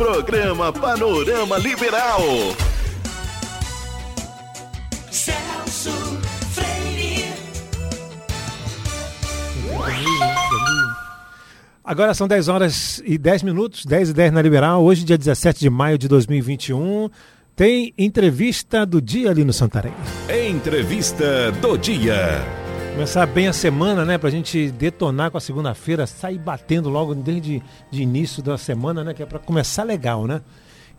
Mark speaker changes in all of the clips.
Speaker 1: Programa Panorama Liberal.
Speaker 2: Celso Freire.
Speaker 3: Agora são 10 horas e 10 minutos, 10 e 10 na Liberal. Hoje, dia 17 de maio de 2021, tem entrevista do dia ali no Santarém.
Speaker 1: Entrevista do dia.
Speaker 3: Começar bem a semana, né? Pra gente detonar com a segunda-feira, sair batendo logo desde de início da semana, né? Que é pra começar legal, né?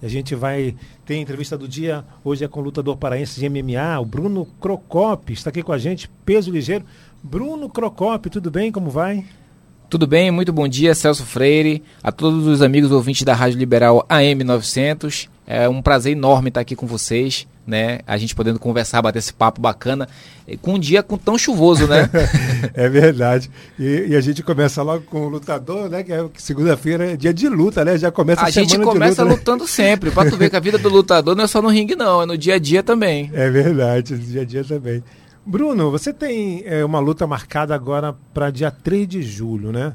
Speaker 3: A gente vai ter entrevista do dia. Hoje é com o lutador paraense de MMA, o Bruno Crocop. Está aqui com a gente, peso ligeiro. Bruno Crocop, tudo bem? Como vai?
Speaker 4: Tudo bem? Muito bom dia, Celso Freire, a todos os amigos ouvintes da Rádio Liberal AM 900. É um prazer enorme estar aqui com vocês, né? A gente podendo conversar, bater esse papo bacana, eh, com um dia com tão chuvoso, né?
Speaker 3: É verdade. E, e a gente começa logo com o lutador, né? Que é segunda-feira é dia de luta, né? Já começa a,
Speaker 4: a gente começa
Speaker 3: luta, né?
Speaker 4: lutando sempre, pra tu ver que a vida do lutador não é só no ringue não, é no dia a dia também.
Speaker 3: É verdade, no dia a dia também. Bruno, você tem é, uma luta marcada agora para dia 3 de julho, né?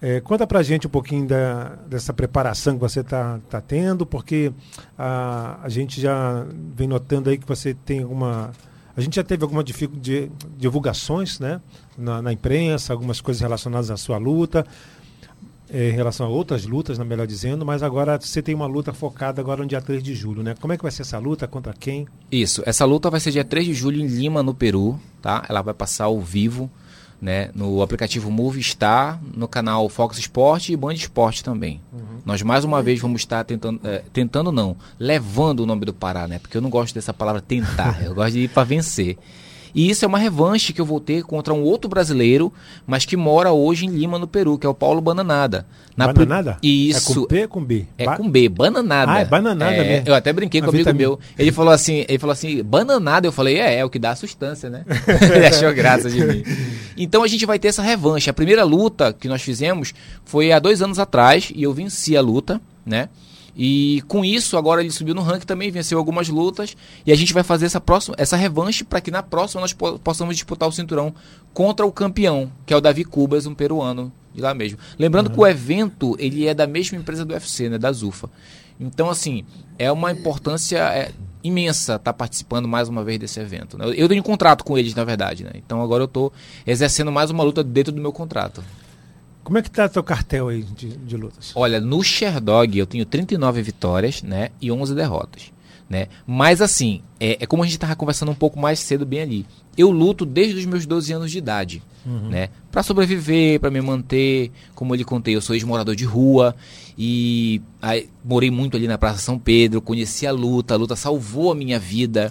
Speaker 3: É, conta pra gente um pouquinho da, dessa preparação que você está tá tendo, porque a, a gente já vem notando aí que você tem alguma. A gente já teve algumas de- divulgações né, na, na imprensa, algumas coisas relacionadas à sua luta, é, em relação a outras lutas, na melhor dizendo, mas agora você tem uma luta focada agora no dia 3 de julho, né? Como é que vai ser essa luta? Contra quem?
Speaker 4: Isso, essa luta vai ser dia 3 de julho em Lima, no Peru, tá? Ela vai passar ao vivo, né, no aplicativo Movistar, no canal Fox Sport e Band Esporte também. Nós mais uma vez vamos estar tentando, eh, tentando não, levando o nome do Pará, né? Porque eu não gosto dessa palavra tentar, eu gosto de ir para vencer. E isso é uma revanche que eu vou ter contra um outro brasileiro, mas que mora hoje em Lima, no Peru, que é o Paulo Bananada. Na
Speaker 3: Bananada?
Speaker 4: Isso.
Speaker 3: É com P ou com B?
Speaker 4: É
Speaker 3: Ba-
Speaker 4: com B, bananada.
Speaker 3: Ah, é bananada
Speaker 4: É,
Speaker 3: mesmo.
Speaker 4: Eu até brinquei com um amigo meu. Ele falou assim, ele falou assim, bananada. Eu falei, é, é o que dá a sustância, né? ele achou graça de mim. Então a gente vai ter essa revanche. A primeira luta que nós fizemos foi há dois anos atrás e eu venci a luta, né? E com isso, agora ele subiu no ranking também, venceu algumas lutas. E a gente vai fazer essa, próxima, essa revanche para que na próxima nós po- possamos disputar o cinturão contra o campeão, que é o Davi Cubas, um peruano de lá mesmo. Lembrando que o evento ele é da mesma empresa do UFC, né, da Zufa. Então, assim, é uma importância é, imensa estar participando mais uma vez desse evento. né? Eu, eu tenho um contrato com eles, na verdade, né? Então agora eu estou exercendo mais uma luta dentro do meu contrato.
Speaker 3: Como é que tá teu cartel aí de, de lutas?
Speaker 4: Olha, no Sherdog eu tenho 39 vitórias, né? E 11 derrotas, né? Mas assim, é, é como a gente estava conversando um pouco mais cedo bem ali. Eu luto desde os meus 12 anos de idade, né? Para sobreviver, para me manter, como eu lhe contei, eu sou ex-morador de rua e aí, morei muito ali na Praça São Pedro, conheci a luta, a luta salvou a minha vida,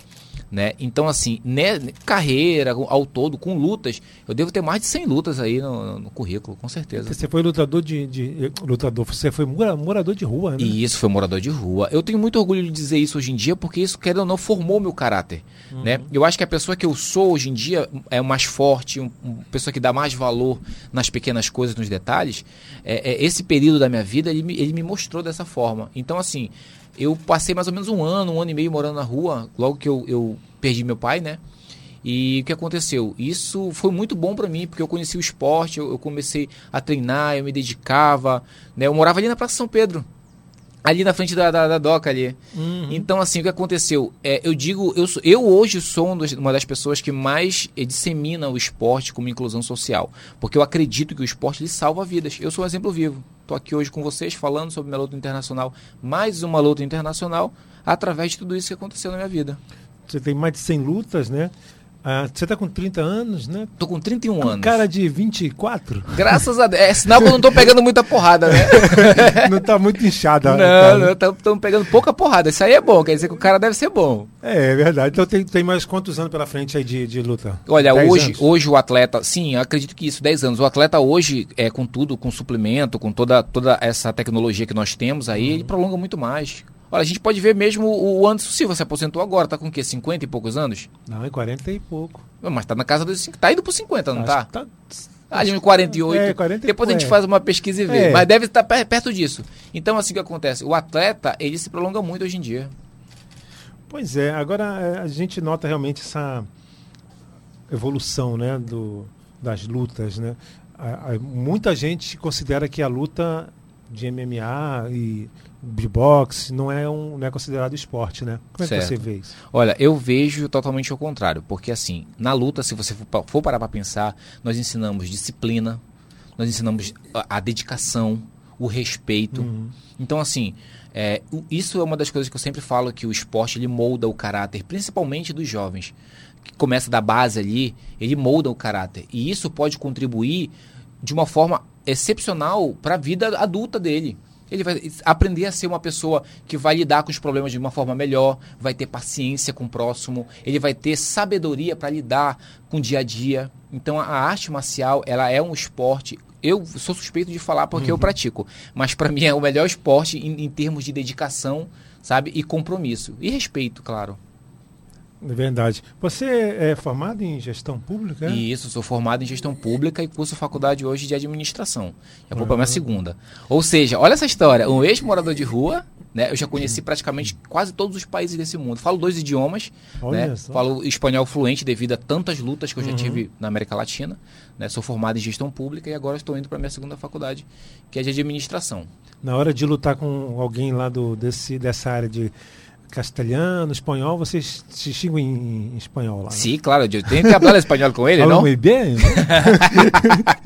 Speaker 4: né? Então assim, né, carreira ao todo com lutas, eu devo ter mais de 100 lutas aí no, no currículo, com certeza.
Speaker 3: Você foi lutador de, de- lutador, você foi mora- morador de rua, né?
Speaker 4: E isso foi morador de rua. Eu tenho muito orgulho de dizer isso hoje em dia, porque isso, querendo ou não, formou meu caráter. Né? Eu acho que a pessoa que eu sou hoje em dia é mais forte, um, uma pessoa que dá mais valor nas pequenas coisas, nos detalhes. É, é, esse período da minha vida, ele, me- ele me mostrou dessa forma. Então, assim, eu passei mais ou menos um ano, um ano e meio morando na rua, logo que eu, eu perdi meu pai, né? E o que aconteceu? Isso foi muito bom pra mim, porque eu conheci o esporte, eu, eu comecei a treinar, eu me dedicava, né? Eu morava ali na Praça São Pedro, ali na frente da, da, da doca ali. Então, assim, o que aconteceu? É, eu digo, eu, sou- eu hoje sou um uma das pessoas que mais eh, dissemina o esporte como inclusão social. Porque eu acredito que o esporte ele salva vidas. Eu sou um exemplo vivo. Estou aqui hoje com vocês falando sobre minha luta internacional, mais uma luta internacional, através de tudo isso que aconteceu na minha vida.
Speaker 3: Você tem mais de 100 lutas, né? Ah, você tá com 30 anos, né?
Speaker 4: Tô com 31
Speaker 3: Com
Speaker 4: anos.
Speaker 3: cara de 24?
Speaker 4: Graças a Deus. É sinal que eu não tô pegando muita porrada, né?
Speaker 3: não tá muito inchada.
Speaker 4: não,
Speaker 3: cara.
Speaker 4: não, estamos pegando pouca porrada. Isso aí é bom, quer dizer que o cara deve ser bom.
Speaker 3: É, é verdade. Então tem, tem mais quantos anos pela frente aí de, de luta?
Speaker 4: Olha,
Speaker 3: 10
Speaker 4: hoje,
Speaker 3: anos?
Speaker 4: hoje o atleta, sim, acredito que isso, 10 anos. O atleta hoje, é, com tudo, com suplemento, com toda, toda essa tecnologia que nós temos aí, ele prolonga muito mais. Olha, a gente pode ver mesmo o Anderson Silva se aposentou agora, tá com o quê? 50 e poucos anos?
Speaker 3: Não, é 40 e pouco.
Speaker 4: Mas tá na casa dos 50, tá indo pro 50, não
Speaker 3: Acho
Speaker 4: tá?
Speaker 3: tá
Speaker 4: Ali uns 48.
Speaker 3: É, 40 e
Speaker 4: Depois a gente
Speaker 3: é.
Speaker 4: faz uma pesquisa e vê.
Speaker 3: É.
Speaker 4: Mas deve estar per- perto disso. Então, assim que acontece. O atleta, ele se prolonga muito hoje em dia.
Speaker 3: Pois é, agora é, a gente nota realmente essa evolução né, do, das lutas. Né? A- a- muita gente considera que a luta de MMA e de boxe não é, um, não é considerado esporte, né? Como é
Speaker 4: Certo.
Speaker 3: que você vê isso?
Speaker 4: Olha, eu vejo totalmente ao contrário, porque assim, na luta, se você for, for parar para pensar, nós ensinamos disciplina, nós ensinamos a, a dedicação, o respeito. Então, assim, é, isso é uma das coisas que eu sempre falo que o esporte ele molda o caráter, principalmente dos jovens, que começa da base ali, ele molda o caráter e isso pode contribuir de uma forma excepcional para a vida adulta dele. Ele vai aprender a ser uma pessoa que vai lidar com os problemas de uma forma melhor, vai ter paciência com o próximo, ele vai ter sabedoria para lidar com o dia a dia. Então a arte marcial, ela é um esporte. Eu sou suspeito de falar porque eu pratico, mas para mim é o melhor esporte em, em termos de dedicação, sabe, e compromisso e respeito, claro.
Speaker 3: É verdade. Você é formado em gestão pública? é?
Speaker 4: E isso, sou formado em gestão pública e curso faculdade hoje de administração. Já vou para minha segunda. Ou seja, olha essa história. Um ex-morador de rua, né? Eu já conheci praticamente quase todos os países desse mundo. Falo dois idiomas,
Speaker 3: Olha
Speaker 4: né?
Speaker 3: só.
Speaker 4: Falo espanhol fluente devido a tantas lutas que eu já tive na América Latina. Né? Sou formado em gestão pública e agora estou indo para minha segunda faculdade, que é de administração.
Speaker 3: Na hora de lutar com alguém lá do, desse, dessa área de castelhano, espanhol, vocês se xingam em, em espanhol lá. né?
Speaker 4: Sim, claro, eu tenho que falar espanhol com ele, não?
Speaker 3: muito bem. né?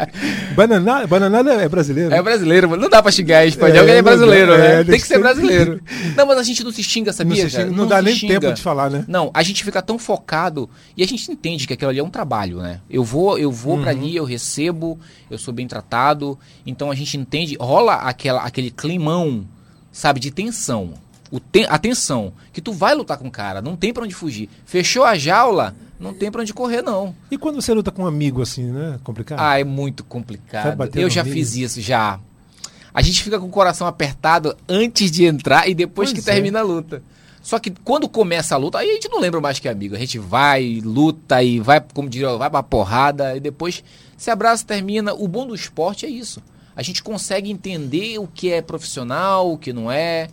Speaker 3: bananada, bananada é brasileiro.
Speaker 4: É brasileiro, não dá pra xingar em espanhol,
Speaker 3: É,
Speaker 4: ele é
Speaker 3: não dá.
Speaker 4: brasileiro,
Speaker 3: É,
Speaker 4: né?
Speaker 3: tem
Speaker 4: Tem
Speaker 3: que
Speaker 4: ser brasileiro. Não, mas a gente não se xinga, sabia?
Speaker 3: não, se xinga- não dá
Speaker 4: se
Speaker 3: nem
Speaker 4: xinga.
Speaker 3: tempo de falar, né?
Speaker 4: Não, a gente fica tão focado e a gente entende que aquilo ali é um trabalho, né? Eu vou, eu vou
Speaker 3: Uhum.
Speaker 4: pra ali, eu recebo, eu sou bem tratado. Então a gente entende, rola aquela, aquele climão, sabe, de tensão. O te, a tensão, que tu vai lutar com o cara, não tem pra onde fugir. Fechou a jaula, não tem pra onde correr, não.
Speaker 3: E quando você luta com um amigo assim, né? Complicado?
Speaker 4: Ah, é muito complicado. Eu já
Speaker 3: amigo?
Speaker 4: fiz isso, já. A gente fica com o coração apertado antes de entrar e depois
Speaker 3: Pois
Speaker 4: que
Speaker 3: é.
Speaker 4: termina a luta. Só que quando começa a luta, aí a gente não lembra mais que é amigo. A gente vai, luta e vai, como diria, vai pra porrada e depois se abraça, termina. O bom do esporte é isso. A gente consegue entender o que é profissional, o que não é,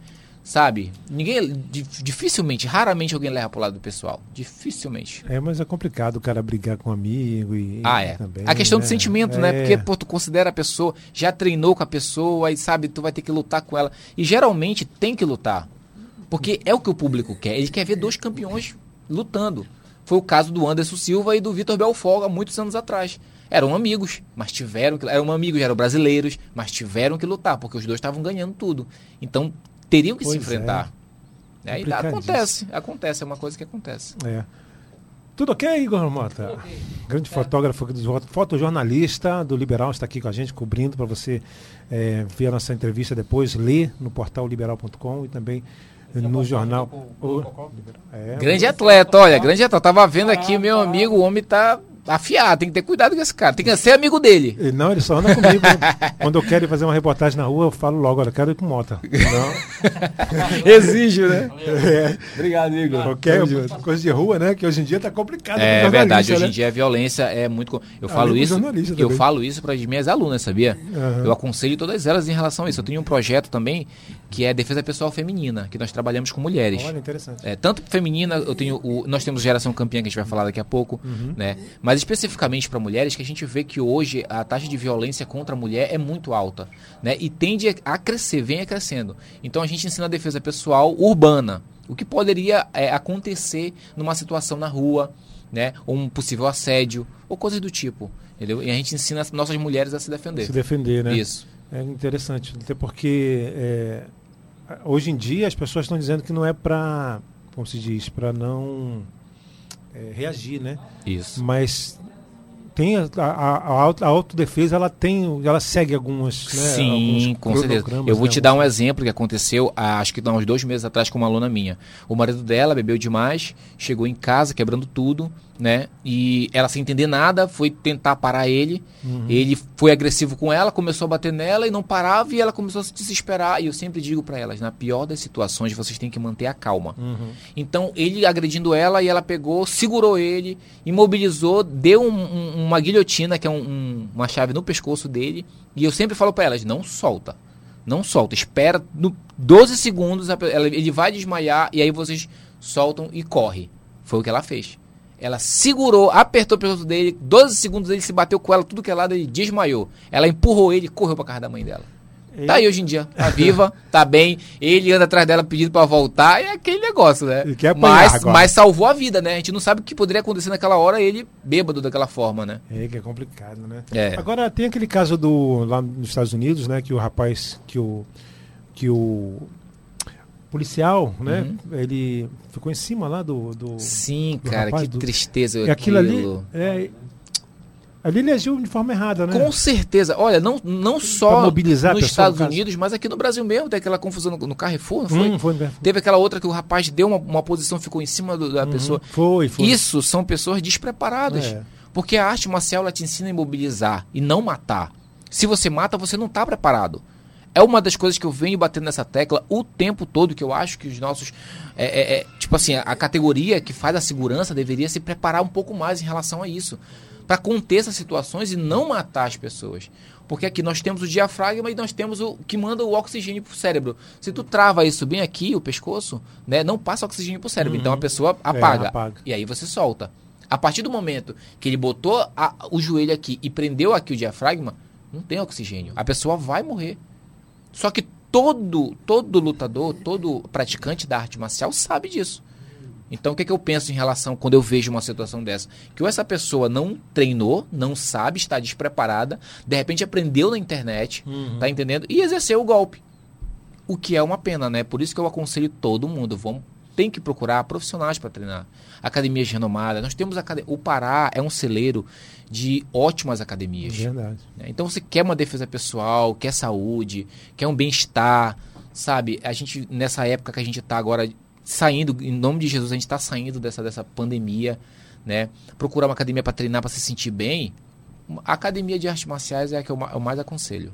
Speaker 4: sabe? Ninguém, di- dificilmente, raramente alguém leva pro lado do pessoal. Dificilmente.
Speaker 3: É, mas é complicado o cara brigar com um amigo e.
Speaker 4: Ah, é.
Speaker 3: também,
Speaker 4: a questão
Speaker 3: né?
Speaker 4: do sentimento, né?
Speaker 3: É.
Speaker 4: Porque, pô, tu considera a pessoa, já treinou com a pessoa e sabe, tu vai ter que lutar com ela. E geralmente tem que lutar. Porque é o que o público quer. Ele quer ver dois campeões lutando. Foi o caso do Anderson Silva e do Vitor Belfort há muitos anos atrás. Eram amigos, mas tiveram que. Eram amigos, eram brasileiros, mas tiveram que lutar, porque os dois estavam ganhando tudo. Então teriam que se
Speaker 3: Pois é.
Speaker 4: enfrentar.
Speaker 3: Complicadíssimo.
Speaker 4: acontece, acontece, é uma coisa que acontece.
Speaker 3: É. Tudo ok, Igor Mota? Grande fotógrafo, aqui do- fotojornalista do Liberal, está aqui com a gente, cobrindo para você é, ver a nossa entrevista depois, ler no portal liberal.com e também no jornal. O- É,
Speaker 4: Grande atleta, olha, grande atleta. Tava vendo aqui, meu amigo, o homem tá afiado, tem que ter cuidado com esse cara, tem que ser amigo dele.
Speaker 3: Ele- Não, ele só anda comigo. Quando eu quero ir fazer uma reportagem na rua, eu falo logo, olha, eu quero ir com Mota. Não,
Speaker 4: Exige, né?
Speaker 3: é,
Speaker 4: Obrigado, Igor.
Speaker 3: qualquer coisa de rua, né? Que hoje em dia tá complicado.
Speaker 4: É verdade, hoje
Speaker 3: né?
Speaker 4: em dia a violência é muito. Eu
Speaker 3: Além
Speaker 4: falo
Speaker 3: do
Speaker 4: isso.
Speaker 3: jornalista
Speaker 4: Eu falo isso para as minhas alunas, sabia?
Speaker 3: Aham.
Speaker 4: Eu aconselho todas elas em relação a isso. Eu tenho um projeto também que é defesa pessoal feminina, que nós trabalhamos com mulheres.
Speaker 3: Olha, interessante.
Speaker 4: É, tanto feminina, eu tenho o, nós temos geração campeã que a gente vai falar daqui a pouco,
Speaker 3: Uhum.
Speaker 4: né? Mas especificamente para mulheres, que a gente vê que hoje a taxa de violência contra a mulher é muito alta, né? E tende a crescer, vem crescendo. Então a gente ensina a defesa pessoal urbana, o que poderia é, acontecer numa situação na rua, né? Ou um possível assédio ou coisas do tipo, entendeu? E a gente ensina as nossas mulheres a se defender.
Speaker 3: Se defender, né?
Speaker 4: Isso.
Speaker 3: É interessante, até porque é, hoje em dia as pessoas estão dizendo que não é para, como se diz, para não é, reagir, né?
Speaker 4: Isso.
Speaker 3: Mas tem a, a, a auto- a autodefesa, ela tem, ela segue algumas, né?
Speaker 4: Sim,
Speaker 3: alguns
Speaker 4: com certeza. Eu vou
Speaker 3: né,
Speaker 4: te dar um exemplo que aconteceu, há, acho que há uns dois meses atrás, com uma aluna minha. O marido dela bebeu demais, chegou em casa quebrando tudo, né? E ela sem entender nada, foi tentar parar ele.
Speaker 3: Uhum.
Speaker 4: Ele foi agressivo com ela, começou a bater nela e não parava e ela começou a se desesperar. E eu sempre digo pra elas, na pior das situações, vocês têm que manter a calma.
Speaker 3: Uhum.
Speaker 4: Então, ele agredindo ela e ela pegou, segurou ele, imobilizou, deu um- um- uma guilhotina, que é um- um- uma chave no pescoço dele. E eu sempre falo pra elas: não solta. Não solta. Espera no 12 segundos, ele vai desmaiar e aí vocês soltam e corre. Foi o que ela fez. Ela segurou, apertou o pescoço dele, 12 segundos ele se bateu com ela, tudo que é lado, ele desmaiou. Ela empurrou ele e correu pra casa da mãe dela. Tá aí hoje em dia. Tá viva, tá bem. Ele anda atrás dela pedindo pra voltar. É aquele negócio, né? Mas,
Speaker 3: agora.
Speaker 4: mas salvou a vida, né? A gente não sabe o que poderia acontecer naquela hora ele bêbado daquela forma, né?
Speaker 3: É, que é complicado, né?
Speaker 4: É.
Speaker 3: Agora tem aquele caso do lá nos Estados Unidos, né, que o rapaz que o que o policial, né, ele ficou em cima lá do, do
Speaker 4: Sim,
Speaker 3: do
Speaker 4: cara,
Speaker 3: rapaz,
Speaker 4: que
Speaker 3: do-
Speaker 4: tristeza.
Speaker 3: e aquilo ali, é, ali ele agiu de forma errada, né?
Speaker 4: Com certeza. Olha, não, não só nos Estados
Speaker 3: no.
Speaker 4: Unidos, mas aqui no Brasil mesmo, tem aquela confusão no, no Carrefour, não foi?
Speaker 3: Hum, foi?
Speaker 4: Teve aquela outra que o rapaz deu uma, uma posição, ficou em cima do- da pessoa.
Speaker 3: Foi, foi.
Speaker 4: Isso são pessoas despreparadas.
Speaker 3: É.
Speaker 4: Porque a arte marcial ela te ensina a imobilizar e não matar. Se você mata, você não está preparado. É uma das coisas que eu venho batendo nessa tecla o tempo todo, que eu acho que os nossos. é, é, é, tipo assim, a, categoria que faz a segurança deveria se preparar um pouco mais em relação a isso. Para conter essas situações e não matar as pessoas. Porque aqui nós temos o diafragma e nós temos o que manda o oxigênio pro cérebro. Se tu trava isso bem aqui, o pescoço, né, não passa oxigênio pro cérebro. Então a pessoa apaga.
Speaker 3: Uhum. É, apaga.
Speaker 4: E aí você solta. A partir do momento que ele botou a- o joelho aqui e prendeu aqui o diafragma, não tem oxigênio. A pessoa vai morrer. Só que todo, todo lutador, todo praticante da arte marcial sabe disso. Então o que, é que eu penso em relação quando eu vejo uma situação dessa? Que ou essa pessoa não treinou, não sabe, está despreparada, de repente aprendeu na internet, tá entendendo? E exerceu o golpe. O que é uma pena, né? Por isso que eu aconselho todo mundo, vamos tem que procurar profissionais para treinar. Academias renomadas. Nós temos acad... o Pará é um celeiro de ótimas academias.
Speaker 3: Verdade.
Speaker 4: né? Então você quer uma defesa pessoal, quer saúde, quer um bem-estar, sabe? A gente nessa época que a gente está agora saindo, em nome de Jesus, a gente está saindo dessa dessa pandemia, né? Procurar uma academia para treinar, para se sentir bem. A academia de artes marciais é a que eu, ma- eu mais aconselho.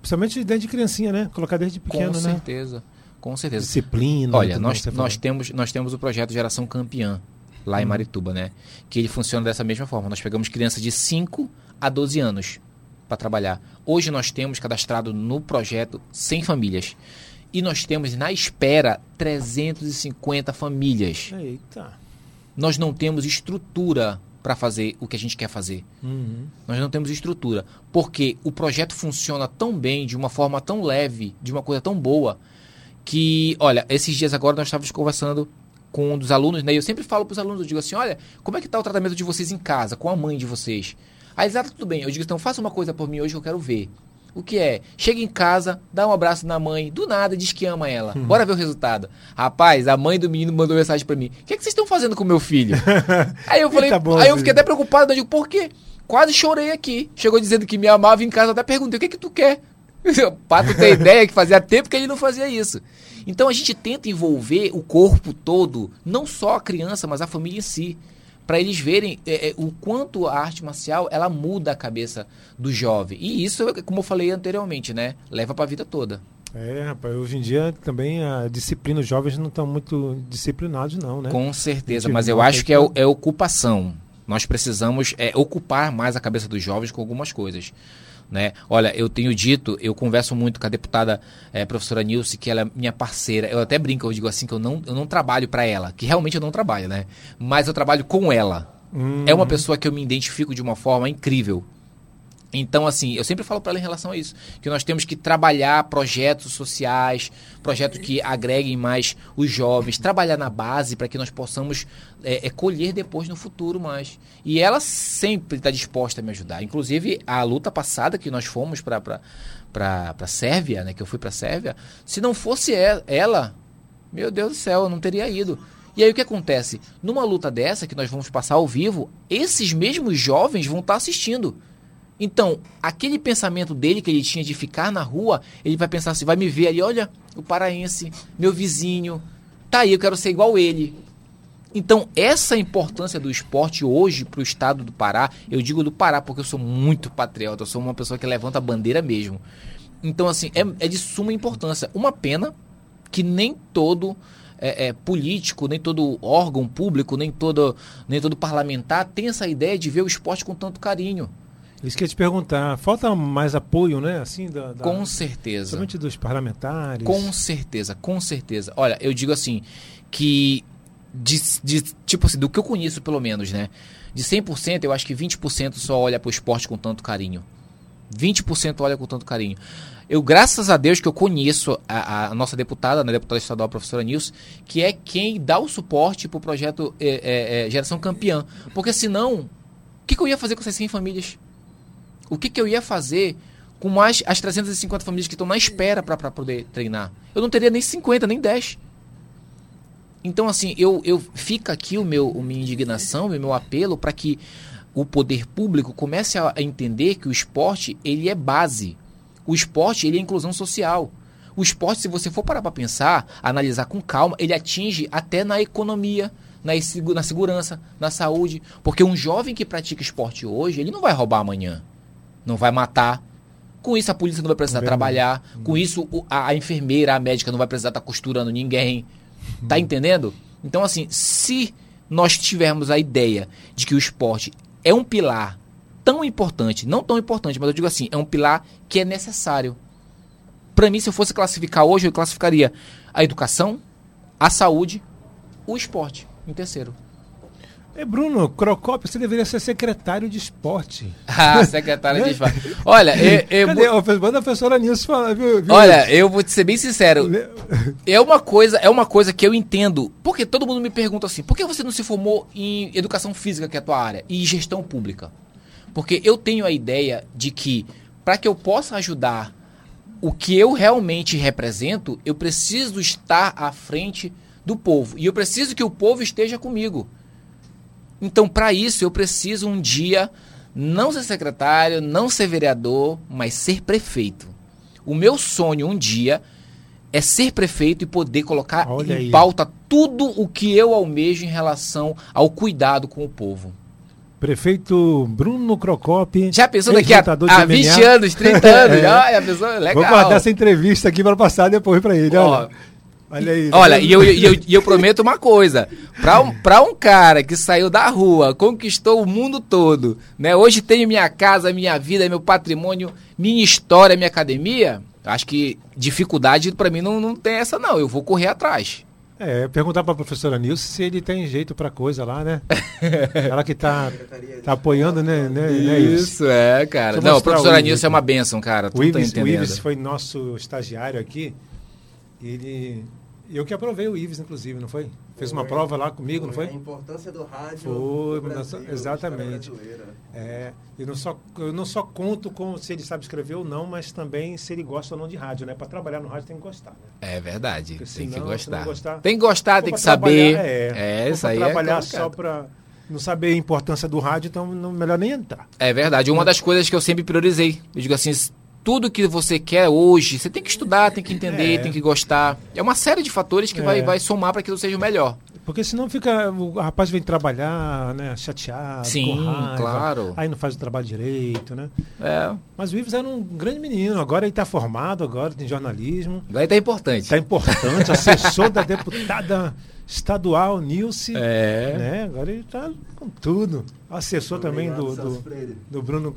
Speaker 3: Principalmente desde criancinha, né? Colocar desde pequeno,
Speaker 4: com
Speaker 3: né?
Speaker 4: certeza. Com certeza.
Speaker 3: Disciplina.
Speaker 4: Olha, nós, nós, temos, nós temos o projeto Geração Campeã, lá em Marituba, né? Que ele funciona dessa mesma forma. Nós pegamos crianças de 5 a 12 anos para trabalhar. Hoje nós temos cadastrado no projeto 100 famílias. E nós temos na espera 350 famílias.
Speaker 3: Eita.
Speaker 4: Nós não temos estrutura para fazer o que a gente quer fazer.
Speaker 3: Uhum.
Speaker 4: Nós não temos estrutura. Porque o projeto funciona tão bem, de uma forma tão leve, de uma coisa tão boa, que, olha, esses dias agora nós estávamos conversando com um dos alunos, né? Eu sempre falo para os alunos, eu digo assim, olha, como é que está o tratamento de vocês em casa, com a mãe de vocês? Aí eles, ah, tá tudo bem. Eu digo, então faça uma coisa por mim hoje que eu quero ver. O que é? Chega em casa, dá um abraço na mãe, do nada diz que ama ela. Bora ver o resultado. Rapaz, a mãe do menino mandou mensagem para mim. O que, é que vocês estão fazendo com o meu filho? aí eu falei,
Speaker 3: Tá bom,
Speaker 4: aí eu fiquei até preocupado, eu digo, por quê? Quase chorei aqui. Chegou dizendo que me amava em casa, até perguntei, o que é que tu quer? pra tu ter ideia que fazia tempo que ele não fazia isso. Então a gente tenta envolver o corpo todo, não só a criança, mas a família em si. Para eles verem é, é, o quanto a arte marcial ela muda a cabeça do jovem. E isso, como eu falei anteriormente, né? Leva pra vida toda.
Speaker 3: É, rapaz, hoje em dia também a disciplina, os jovens não estão muito disciplinados, não, né?
Speaker 4: Com certeza, mas eu acho que é, o-
Speaker 3: que-
Speaker 4: é ocupação. Nós precisamos é, ocupar mais a cabeça dos jovens com algumas coisas. Né? Olha, eu tenho dito, eu converso muito com a deputada eh, professora Nilce, que ela é minha parceira. Eu até brinco, eu digo assim, que eu não, eu não trabalho para ela, que realmente eu não trabalho, né? Mas eu trabalho com ela.
Speaker 3: Hum,
Speaker 4: É uma pessoa que eu me identifico de uma forma incrível. Então, assim, eu sempre falo para ela em relação a isso, que nós temos que trabalhar projetos sociais, projetos que agreguem mais os jovens, trabalhar na base para que nós possamos é, é, colher depois no futuro mais. E ela sempre está disposta a me ajudar. Inclusive, a luta passada que nós fomos para para Sérvia, né, que eu fui para Sérvia, se não fosse e- ela, meu Deus do céu, eu não teria ido. E aí o que acontece? Numa luta dessa que nós vamos passar ao vivo, esses mesmos jovens vão estar assistindo. Então, aquele pensamento dele que ele tinha de ficar na rua, ele vai pensar assim, vai me ver ali, olha, o paraense, meu vizinho, tá aí, eu quero ser igual ele. Então, essa importância do esporte hoje para o estado do Pará, eu digo do Pará porque eu sou muito patriota, eu sou uma pessoa que levanta a bandeira mesmo. Então, assim, é, é de suma importância. Uma pena que nem todo é, é, político, nem todo órgão público, nem todo, nem todo parlamentar tem essa ideia de ver o esporte com tanto carinho.
Speaker 3: Isso que eu ia te perguntar. Falta mais apoio, né? Assim, da, da,
Speaker 4: Com certeza.
Speaker 3: Somente dos parlamentares.
Speaker 4: Com certeza, com certeza. Olha, eu digo assim, que de, de- tipo assim, do que eu conheço pelo menos, né? De 100%, eu acho que 20% só olha pro esporte com tanto carinho. 20% olha com tanto carinho. Eu, graças a Deus, que eu conheço a, a nossa deputada, né, a deputada estadual, a professora Nilce, que é quem dá o suporte para o projeto é, é, é, Geração Campeã. Porque senão, o que, que eu ia fazer com essas 100 famílias? O que, que eu ia fazer com mais as 350 famílias que estão na espera para poder treinar? Eu não teria nem 50, nem 10. Então, assim, eu, eu fica aqui o meu, a minha indignação, o meu apelo para que o poder público comece a entender que o esporte ele é base. O esporte ele é inclusão social. O esporte, se você for parar para pensar, analisar com calma, ele atinge até na economia, na, na segurança, na saúde. Porque um jovem que pratica esporte hoje, ele não vai roubar amanhã. Não vai matar. Com isso, a polícia não vai precisar trabalhar. Com isso, a, a enfermeira, a médica não vai precisar estar tá costurando ninguém. Tá entendendo? Então, assim, se nós tivermos a ideia de que o esporte é um pilar tão importante, não tão importante, mas eu digo assim, é um pilar que é necessário. Para mim, se eu fosse classificar hoje, eu classificaria a educação, a saúde, o esporte em terceiro.
Speaker 3: É, Bruno, Crocópio, você deveria ser secretário de esporte.
Speaker 4: Ah, secretário de esporte. Olha, eu. eu
Speaker 3: Cadê? Manda a professora Nilson falar, viu, viu?
Speaker 4: Olha, eu vou te ser bem sincero. É uma coisa, é uma coisa que eu entendo. Porque todo mundo me pergunta assim: por que você não se formou em educação física, que é a tua área, e gestão pública? Porque eu tenho a ideia de que, para que eu possa ajudar o que eu realmente represento, eu preciso estar à frente do povo. E eu preciso que o povo esteja comigo. Então, para isso, eu preciso um dia não ser secretário, não ser vereador, mas ser prefeito. O meu sonho um dia é ser prefeito e poder colocar
Speaker 3: Olha
Speaker 4: em
Speaker 3: aí.
Speaker 4: pauta tudo o que eu almejo em relação ao cuidado com o povo.
Speaker 3: Prefeito Bruno Crocopi.
Speaker 4: Já pensou daqui a, a
Speaker 3: de
Speaker 4: 20
Speaker 3: MMA?
Speaker 4: anos, 30 anos?
Speaker 3: É.
Speaker 4: Pessoa, legal.
Speaker 3: Vou guardar essa entrevista aqui para passar depois para ele.
Speaker 4: Ó,
Speaker 3: Olha, aí.
Speaker 4: Olha, e eu, e eu, e eu prometo uma coisa: pra um, pra um cara que saiu da rua, conquistou o mundo todo, né? Hoje tenho minha casa, minha vida, meu patrimônio, minha história, minha academia. Acho que dificuldade pra mim não, não tem essa, não. Eu vou correr atrás.
Speaker 3: É, perguntar para a professora Nilce se ele tem jeito para coisa lá, né? Ela que tá, tá apoiando, né? né, né Ives?
Speaker 4: é, cara. Não, a professora
Speaker 3: o
Speaker 4: Nilce é uma benção, cara. Tu
Speaker 3: O
Speaker 4: tá
Speaker 3: Ives, o
Speaker 4: entendendo.
Speaker 3: Ives foi nosso estagiário aqui. Ele. Eu que aprovei o Ives, inclusive, não foi? Fez uma prova lá comigo, não
Speaker 5: A
Speaker 3: foi?
Speaker 5: importância do rádio.
Speaker 3: Foi,
Speaker 5: Brasil,
Speaker 3: exatamente. É, eu, não só, eu não só conto com se ele sabe escrever ou não, mas também se ele gosta ou não de rádio, né? Para trabalhar no rádio tem que gostar, né?
Speaker 4: É verdade.
Speaker 3: Porque
Speaker 4: Tem que
Speaker 3: senão,
Speaker 4: gostar.
Speaker 3: não gostar-
Speaker 4: Tem que gostar, tem que saber. É,
Speaker 3: Ou
Speaker 4: isso aí é
Speaker 3: trabalhar só
Speaker 4: complicado.
Speaker 3: para não saber a importância do rádio, então não, melhor nem entrar.
Speaker 4: É verdade. Uma das coisas que eu sempre priorizei. Eu digo assim, tudo que você quer hoje, você tem que estudar, tem que entender,
Speaker 3: É.
Speaker 4: tem que gostar. É uma série de fatores que
Speaker 3: É.
Speaker 4: vai, vai somar para que aquilo seja o melhor.
Speaker 3: Porque senão fica. O rapaz vem trabalhar, né? Chateado.
Speaker 4: Sim,
Speaker 3: com raiva,
Speaker 4: claro.
Speaker 3: Aí não faz o trabalho direito, né?
Speaker 4: É.
Speaker 3: Mas o Ives era um grande menino, agora ele está formado, agora tem jornalismo.
Speaker 4: Vai estar importante.
Speaker 3: Está importante, assessor da deputada estadual, Nilce.
Speaker 4: É.
Speaker 3: Né? Agora ele está com tudo. Assessor também do, do, do Bruno.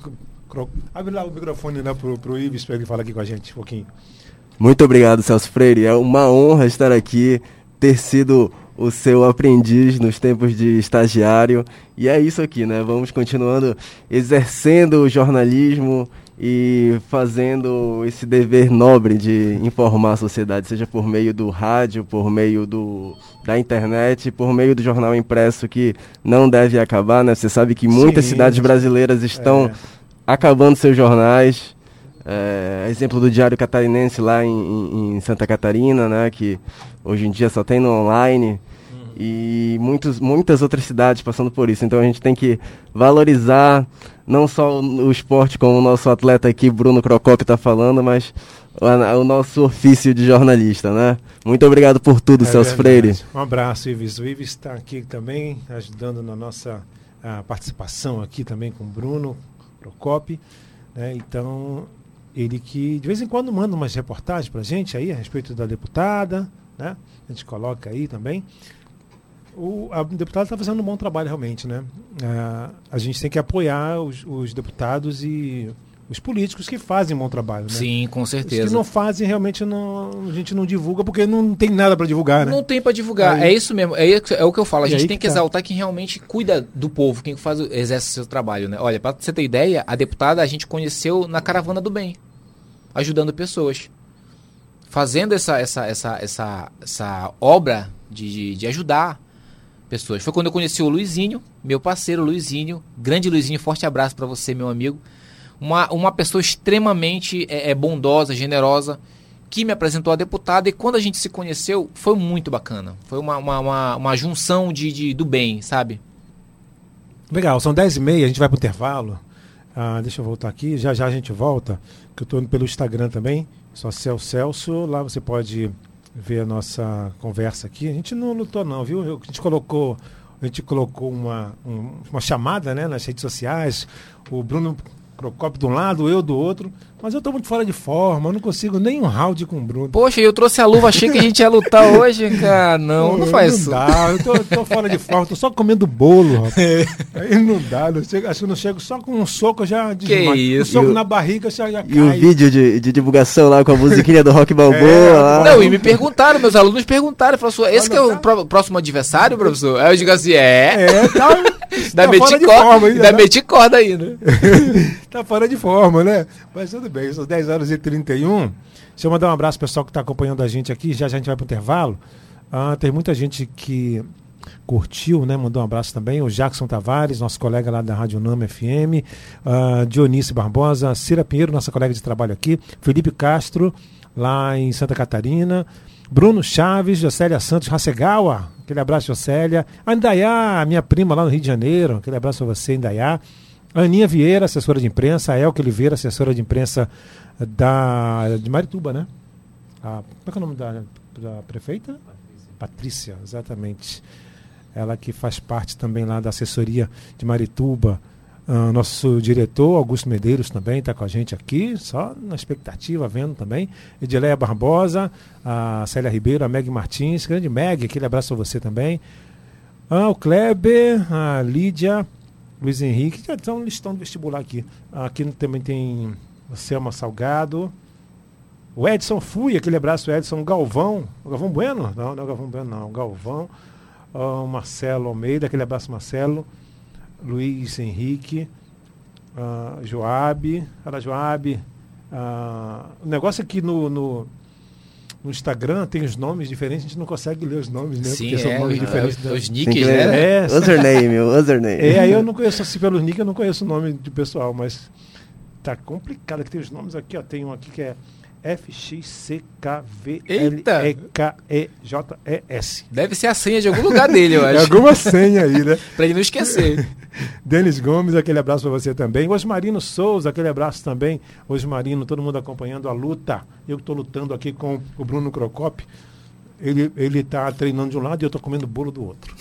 Speaker 3: Cro- Abre lá o microfone né, pro, pro Ives para ele falar aqui com a gente um pouquinho.
Speaker 5: Muito obrigado, Celso Freire. É uma honra estar aqui, ter sido o seu aprendiz nos tempos de estagiário. E é isso aqui, né? Vamos continuando exercendo o jornalismo e fazendo esse dever nobre de informar a sociedade, seja por meio do rádio, por meio do, da internet, por meio do jornal impresso, que não deve acabar, né? Você sabe que muitas
Speaker 3: Sim.
Speaker 5: cidades brasileiras estão
Speaker 3: É.
Speaker 5: acabando seus jornais. É, exemplo do Diário Catarinense lá em, em- Santa Catarina, né, que hoje em dia só tem no online. E muitos, muitas outras cidades passando por isso. Então a gente tem que valorizar não só o, esporte, como o nosso atleta aqui, Bruno Crocop, está falando, mas o, nosso ofício de jornalista. Né? Muito obrigado por tudo,
Speaker 3: É
Speaker 5: Celso
Speaker 3: verdade.
Speaker 5: Freire.
Speaker 3: Um abraço, Ives. O Ives está aqui também, ajudando na nossa participação aqui também com o Bruno Procopio. Né? Então, ele que de vez em quando manda umas reportagens para a gente aí a respeito da deputada, né? A gente coloca aí também. O, a deputada está fazendo um bom trabalho realmente, né? Ah, a gente tem que apoiar os, os deputados e os políticos que fazem um bom trabalho, né?
Speaker 4: Sim, com
Speaker 3: Os
Speaker 4: certeza.
Speaker 3: que não fazem, realmente não, a gente não divulga, porque não tem nada para divulgar, né?
Speaker 4: Não tem pra divulgar.
Speaker 3: Aí-
Speaker 4: É isso mesmo. É, é o que eu falo. A gente tem
Speaker 3: que
Speaker 4: que
Speaker 3: tá.
Speaker 4: exaltar quem realmente cuida do povo, quem faz, o- exerce o seu trabalho, né? Olha, pra você ter ideia, a deputada a gente conheceu na Caravana do Bem. ajudando pessoas. Fazendo essa, essa, essa, essa, essa obra de, de, de ajudar pessoas. Foi quando eu conheci o Luizinho, meu parceiro Luizinho. Grande Luizinho, forte abraço para você, meu amigo. Uma, uma pessoa extremamente é, é, bondosa, generosa, que me apresentou a deputada. E quando a gente se conheceu, foi muito bacana. Foi uma, uma, uma, uma junção de, de, do bem, sabe?
Speaker 3: Legal, são 10 e meia, a gente vai pro intervalo. Ah, deixa eu voltar aqui, já já a gente volta, que eu estou indo pelo Instagram também, só Celso Celso, lá você pode ver a nossa conversa aqui. A gente não lutou não, viu? A gente colocou, a gente colocou uma, um, uma chamada né, nas redes sociais, o Bruno Procopio de um lado, eu do outro. Mas eu tô muito fora de forma, eu não consigo nem um round com o Bruno.
Speaker 4: Poxa, eu trouxe a luva, achei que a gente ia lutar hoje, cara. Não, não faz isso.
Speaker 3: Não dá, eu tô, tô fora de forma, tô só comendo bolo, rapaz. Aí não dá, não chego, acho que não chego só com um soco eu já
Speaker 4: desmaio. Que isso?
Speaker 3: Um soco
Speaker 5: o-
Speaker 3: na barriga já, já
Speaker 5: E o vídeo de, de divulgação lá com a musiquinha do Rock Balboa
Speaker 3: É,
Speaker 5: lá.
Speaker 4: Não, e me perguntaram, meus alunos perguntaram, professor, esse que é o
Speaker 3: tá.
Speaker 4: pró- próximo adversário, professor? Aí eu digo assim, é,
Speaker 3: É, tá,
Speaker 4: da
Speaker 3: tá fora de
Speaker 4: meti
Speaker 3: forma
Speaker 4: corda,
Speaker 3: ainda,
Speaker 4: da
Speaker 3: né?
Speaker 4: meti corda ainda.
Speaker 3: tá fora de forma, né? Mas tudo bem, são 10 horas e 31. Deixa eu mandar um abraço pro pessoal que está acompanhando a gente aqui. Já já a gente vai pro intervalo. Ah, tem muita gente que curtiu, né? Mandou um abraço também. O Jackson Tavares, nosso colega lá da Rádio Nama FM. Ah, Dionísio Barbosa, Cira Pinheiro, nossa colega de trabalho aqui. Felipe Castro, lá em Santa Catarina. Bruno Chaves, Jocélia Santos, Hasegawa, aquele abraço, Jocélia. Indaiá, minha prima lá no Rio de Janeiro, aquele abraço a você, Indaiá. Aninha Vieira, assessora de imprensa. A Elke Oliveira, assessora de imprensa da, de Marituba, né? A, como é que é o nome da, da prefeita? Patrícia. exatamente. Ela que faz parte também lá da assessoria de Marituba. Ah, nosso diretor, Augusto Medeiros, também está com a gente aqui, só na expectativa, vendo também. Edileia Barbosa, a Célia Ribeiro, a Meg Martins, grande Meg, aquele abraço a você também. Ah, o Kleber, a Lídia, Luiz Henrique, já está um listão do vestibular aqui. Aqui também tem Selma Salgado. O Edson Fui, aquele abraço, Edson Galvão. O Galvão Bueno? Não, não é o Galvão Bueno, não. O Galvão. Ah, Marcelo Almeida, aquele abraço, Marcelo. Luiz Henrique. ah, Joabe. Fala, Joabe. Ah, o negócio aqui no, no, no Instagram tem os nomes diferentes, a gente não consegue ler os nomes, né?
Speaker 4: Sim,
Speaker 3: Porque são
Speaker 4: é,
Speaker 3: nomes
Speaker 4: os,
Speaker 3: diferentes.
Speaker 4: os,
Speaker 3: da-
Speaker 4: os nicks,
Speaker 5: que
Speaker 4: né?
Speaker 3: É,
Speaker 5: Username, meu, username.
Speaker 3: é, aí eu não conheço, assim, pelos nick eu não conheço o nome de pessoal, mas tá complicado aqui tem os nomes aqui, ó. Tem um aqui que é FXCKVLEKEJES.
Speaker 4: Deve ser a senha de algum lugar dele, eu
Speaker 3: É
Speaker 4: acho.
Speaker 3: alguma senha aí, né?
Speaker 4: pra ele não esquecer.
Speaker 3: Denis Gomes, aquele abraço para você também. Osmarino Souza, aquele abraço também. Osmarino, todo mundo acompanhando a luta. Eu que estou lutando aqui com o Bruno Crocop. Ele, ele tá treinando de um lado e eu tô comendo bolo do outro.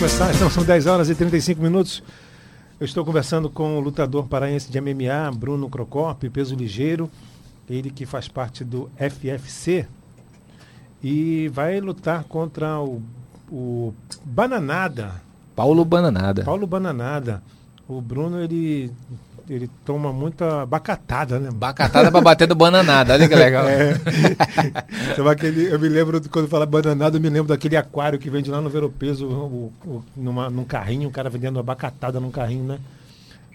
Speaker 3: Começar. Então, são 10 horas e 35 minutos. Eu estou conversando com o lutador paraense de MMA, Bruno Crocop, peso ligeiro. Ele que faz parte do FFC. E vai lutar contra o, o Bananada,
Speaker 4: Paulo Bananada.
Speaker 3: Paulo Bananada. O Bruno, ele, ele toma muita bacatada, né?
Speaker 4: Bacatada pra bater do bananada, olha que legal.
Speaker 3: É. Então, aquele, eu me lembro quando fala bananada, eu me lembro daquele aquário que vende lá no Veropeso, o, o, numa, num carrinho, o cara vendendo uma bacatada num carrinho, né?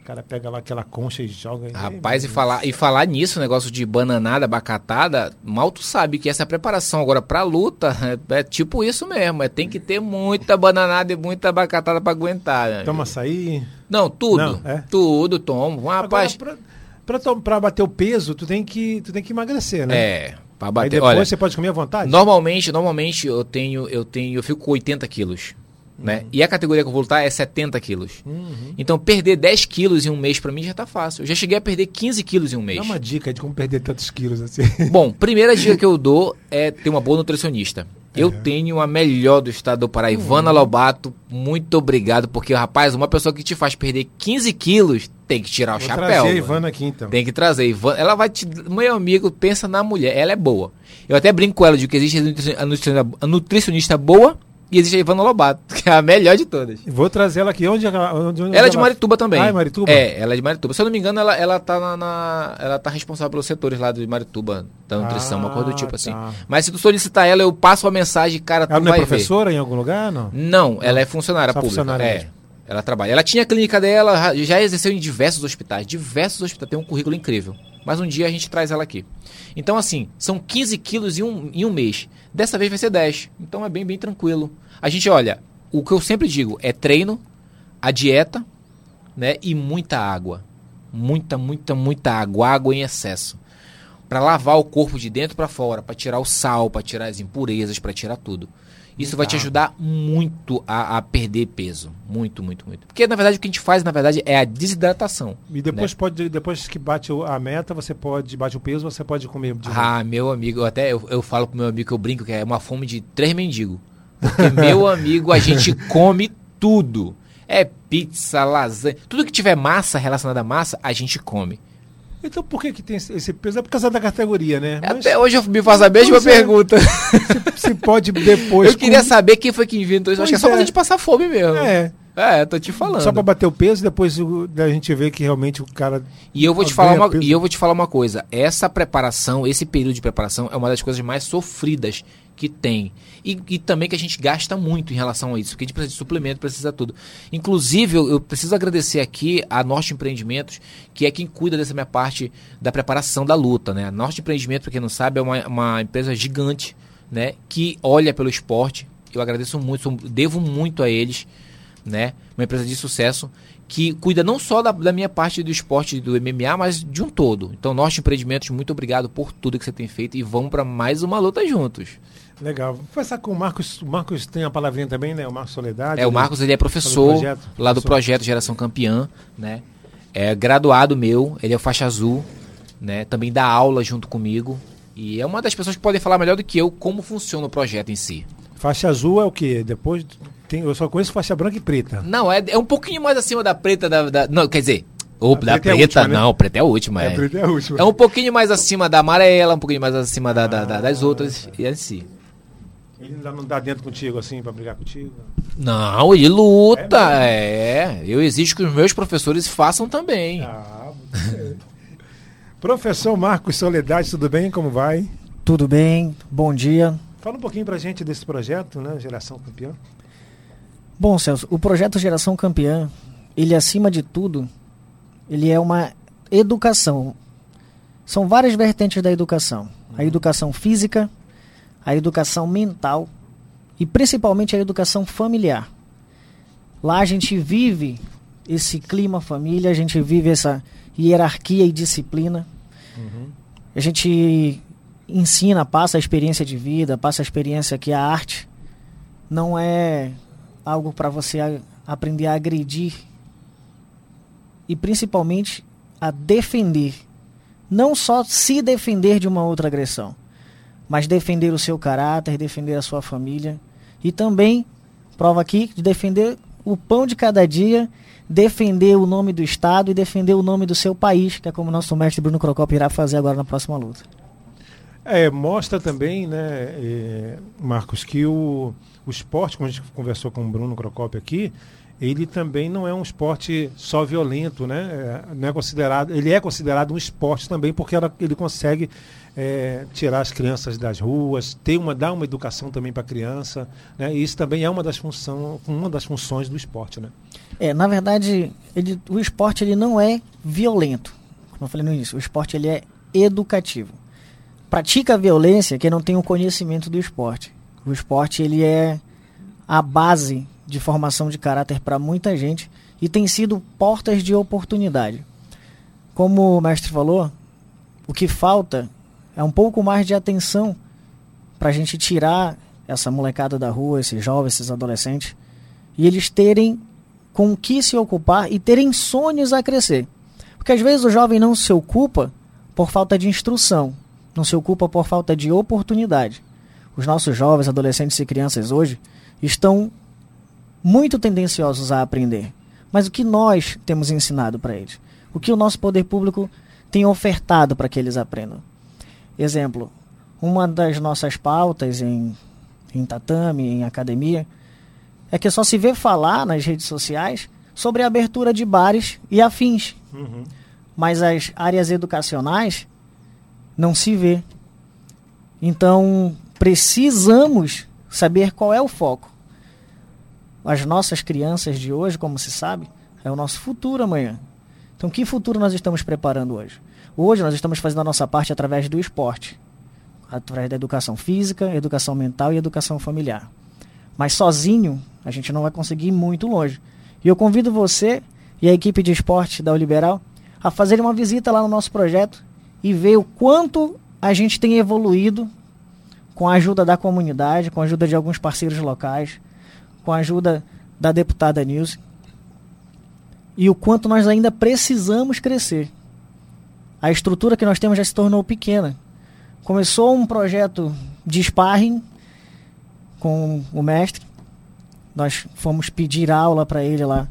Speaker 3: O cara pega lá aquela concha e joga.
Speaker 4: Rapaz, e falar, e falar nisso, negócio de bananada, bacatada, mal tu sabe que essa preparação agora pra luta é, é tipo isso mesmo. É, tem que ter muita bananada e muita bacatada pra aguentar. né?
Speaker 3: Toma açaí.
Speaker 4: Não, tudo.
Speaker 3: Não, é?
Speaker 4: Tudo, tomo. Rapaz,
Speaker 3: Agora, pra, pra, pra bater o peso, tu tem que, tu tem que emagrecer, né?
Speaker 4: é. Pra
Speaker 3: Aí
Speaker 4: bater.
Speaker 3: depois
Speaker 4: Olha,
Speaker 3: você pode comer à vontade?
Speaker 4: normalmente, normalmente eu tenho, eu tenho, eu fico com 80 quilos. Né? E a categoria que eu vou lutar é 70 quilos.
Speaker 3: Uhum.
Speaker 4: Então, perder 10 quilos em um mês pra mim já tá fácil. Eu já cheguei a perder 15 quilos em um mês.
Speaker 3: Dá uma dica de como perder tantos quilos assim.
Speaker 4: Bom, primeira dica que eu dou é ter uma boa nutricionista. Eu tenho a melhor do estado do Pará, Ivana Lobato. Muito obrigado, porque, rapaz, uma pessoa que te faz perder 15 quilos tem que tirar o
Speaker 3: Vou
Speaker 4: chapéu.
Speaker 3: trazer a. Ivana aqui então.
Speaker 4: Tem que trazer. Ivana, ela vai te. Meu amigo, pensa na mulher. Ela é boa. Eu até brinco com ela de que existe a nutricionista boa E existe a Ivana Lobato, que é a melhor de todas.
Speaker 3: Vou trazer ela aqui. Onde, ela- onde, onde
Speaker 4: Ela é de Marituba também.
Speaker 3: Ah, é Marituba?
Speaker 4: É, ela é de Marituba. Se eu não me engano, ela, ela, tá, na, na- ela tá responsável pelos setores lá de Marituba, da nutrição, uma coisa do tipo
Speaker 3: Ah,
Speaker 4: assim.
Speaker 3: tá.
Speaker 4: Mas se tu solicitar ela, eu passo a mensagem, cara, tu
Speaker 3: Ela não é professora em algum lugar, não?
Speaker 4: ver. Não, ela é funcionária
Speaker 3: Só
Speaker 4: pública.
Speaker 3: funcionária
Speaker 4: é. Ela trabalha. Ela tinha a clínica dela, já exerceu em diversos hospitais. Diversos hospitais. Tem um currículo incrível. Mas um dia a gente traz ela aqui. Então, assim, são 15 quilos em um, em um mês. Dessa vez vai ser 10. Então é bem, bem tranquilo. A gente, olha, o que eu sempre digo é treino, a dieta, né? E muita água. Muita, muita, muita água. Água em excesso. Pra lavar o corpo de dentro pra fora, pra tirar o sal, pra tirar as impurezas, pra tirar tudo. Isso vai te ajudar muito a, a perder peso. Muito, muito, muito. Porque, na verdade, o que a gente faz, na verdade, é a desidratação.
Speaker 3: E depois
Speaker 4: né?
Speaker 3: pode, depois que bate a meta, você pode, bate o peso, você pode comer de novo.
Speaker 4: Ah, meu amigo, eu até eu, eu falo pro meu amigo que eu brinco que é uma fome de três mendigos. Porque, meu amigo, a gente come tudo. É pizza, lasanha, tudo que tiver massa relacionada à massa, a gente come.
Speaker 3: Então por que, que tem esse peso? É por causa da categoria, né? Mas
Speaker 4: Até hoje eu me faço a mesma
Speaker 3: Pois é.
Speaker 4: pergunta.
Speaker 3: se pode depois.
Speaker 4: eu queria
Speaker 3: com-
Speaker 4: saber quem foi que inventou isso. Acho que é
Speaker 3: Pois
Speaker 4: só pra
Speaker 3: é.
Speaker 4: gente passar fome mesmo.
Speaker 3: É,
Speaker 4: É, tô te falando.
Speaker 3: só pra bater o peso, depois o- da gente ver que realmente o cara.
Speaker 4: E eu vou te falar uma,
Speaker 3: peso.
Speaker 4: e eu vou te falar uma coisa. Essa preparação, esse período de preparação é uma das coisas mais sofridas que tem. E, e também que a gente gasta muito em relação a isso, porque a gente precisa de suplemento, precisa tudo. Inclusive, eu, eu preciso agradecer aqui a Norte Empreendimentos, que é quem cuida dessa minha parte da preparação da luta, né? A Norte Empreendimentos, para quem não sabe, é uma, uma empresa gigante, né? Que olha pelo esporte. Eu agradeço muito, devo muito a eles, né? Uma empresa de sucesso que cuida não só da, da minha parte do esporte do MMA, mas de um todo. Então, Norte Empreendimentos, muito obrigado por tudo que você tem feito e vamos para mais uma luta juntos.
Speaker 3: Legal. Vou conversar com o Marcos. O Marcos tem a palavrinha também, né? O Marcos Soledade.
Speaker 4: É, o
Speaker 3: ele-
Speaker 4: Marcos ele é professor
Speaker 3: projeto,
Speaker 4: lá do projeto Geração Campeã, né? É graduado meu, ele é o faixa azul, né? Também dá aula junto comigo e é uma das pessoas que podem falar melhor do que eu como funciona o projeto em si.
Speaker 3: Faixa azul é o quê? Depois tem, eu só conheço faixa branca e preta.
Speaker 4: Não, é, é um pouquinho mais acima da preta da, da- não, quer dizer, ou da
Speaker 3: preta é
Speaker 4: preta,
Speaker 3: última, né?
Speaker 4: não, preta é a última,
Speaker 3: É,
Speaker 4: é.
Speaker 3: preta é a última.
Speaker 4: É um pouquinho mais acima da amarela, um pouquinho mais acima da, da- da- das outras e assim.
Speaker 3: Ele ainda não dá dentro contigo assim pra brigar contigo.
Speaker 4: Não, ele luta, é. Eu exijo que os meus professores façam também.
Speaker 3: Ah. Professor Marcos Soledade, tudo bem? Como vai?
Speaker 6: Tudo bem? Bom dia.
Speaker 3: Fala um pouquinho pra gente desse projeto, né? Geração Campeã.
Speaker 6: Bom, Celso, o projeto Geração Campeã, ele acima de tudo, ele é uma educação. São várias vertentes da educação. A educação física, a educação mental e principalmente a educação familiar. Lá a gente vive esse clima família, a gente vive essa hierarquia e disciplina. A gente ensina, passa a experiência de vida, passa a experiência que a arte não é algo para você aprender a agredir e principalmente a defender. Não só se defender de uma outra agressão, mas defender o seu caráter, defender a sua família e também prova aqui de defender o pão de cada dia, defender o nome do estado e defender o nome do seu país, que é como nosso mestre Bruno Crocop irá fazer agora na próxima luta.
Speaker 3: É, mostra também, né, é, Marcos, que o, o esporte, como a gente conversou com o Bruno Crocop aqui, ele também não é um esporte só violento, né? É, não é considerado, ele é considerado um esporte também porque ela- ele consegue é, tirar as crianças das ruas, ter uma, dar uma educação também para a criança, né? E isso também é uma das, função, uma das funções do esporte, né?
Speaker 6: É, na verdade, ele- o esporte ele não é violento. Como eu falei no início, o esporte ele é educativo. Pratica a violência quem não tem o conhecimento do esporte. O esporte ele é a base de formação de caráter para muita gente e tem sido portas de oportunidade. Como o mestre falou, o que falta é um pouco mais de atenção para a gente tirar essa molecada da rua, esses jovens, esses adolescentes, e eles terem com o que se ocupar e terem sonhos a crescer. Porque às vezes o jovem não se ocupa por falta de instrução, não se ocupa por falta de oportunidade. Os nossos jovens, adolescentes e crianças hoje estão muito tendenciosos a aprender. Mas o que nós temos ensinado para eles? O que o nosso poder público tem ofertado para que eles aprendam? Exemplo, uma das nossas pautas em em tatame, em academia, é que só se vê falar nas redes sociais sobre a abertura de bares e afins. Mas as áreas educacionais não se vê. Então, precisamos saber qual é o foco. As nossas crianças de hoje, como se sabe, é o nosso futuro amanhã. Então, que futuro nós estamos preparando hoje? Hoje nós estamos fazendo a nossa parte através do esporte, através da educação física, educação mental e educação familiar. Mas sozinho a gente não vai conseguir ir muito longe. E eu convido você e a equipe de esporte da Liberal a fazerem uma visita lá no nosso projeto e ver o quanto a gente tem evoluído com a ajuda da comunidade, com a ajuda de alguns parceiros locais, com a ajuda da deputada Nilce, e o quanto nós ainda precisamos crescer. A estrutura que nós temos já se tornou pequena. Começou um projeto de sparring com o mestre. Nós fomos pedir aula para ele lá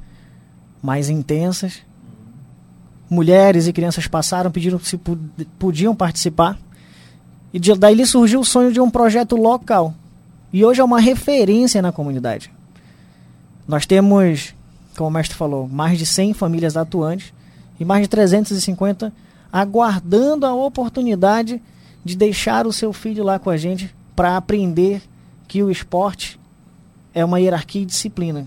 Speaker 6: mais intensas. Mulheres e crianças passaram, pediram se podiam participar. E daí surgiu o sonho de um projeto local. E hoje é uma referência na comunidade. Nós temos, como o mestre falou, mais de 100 famílias atuantes e mais de 350 aguardando a oportunidade de deixar o seu filho lá com a gente para aprender que o esporte é uma hierarquia e disciplina.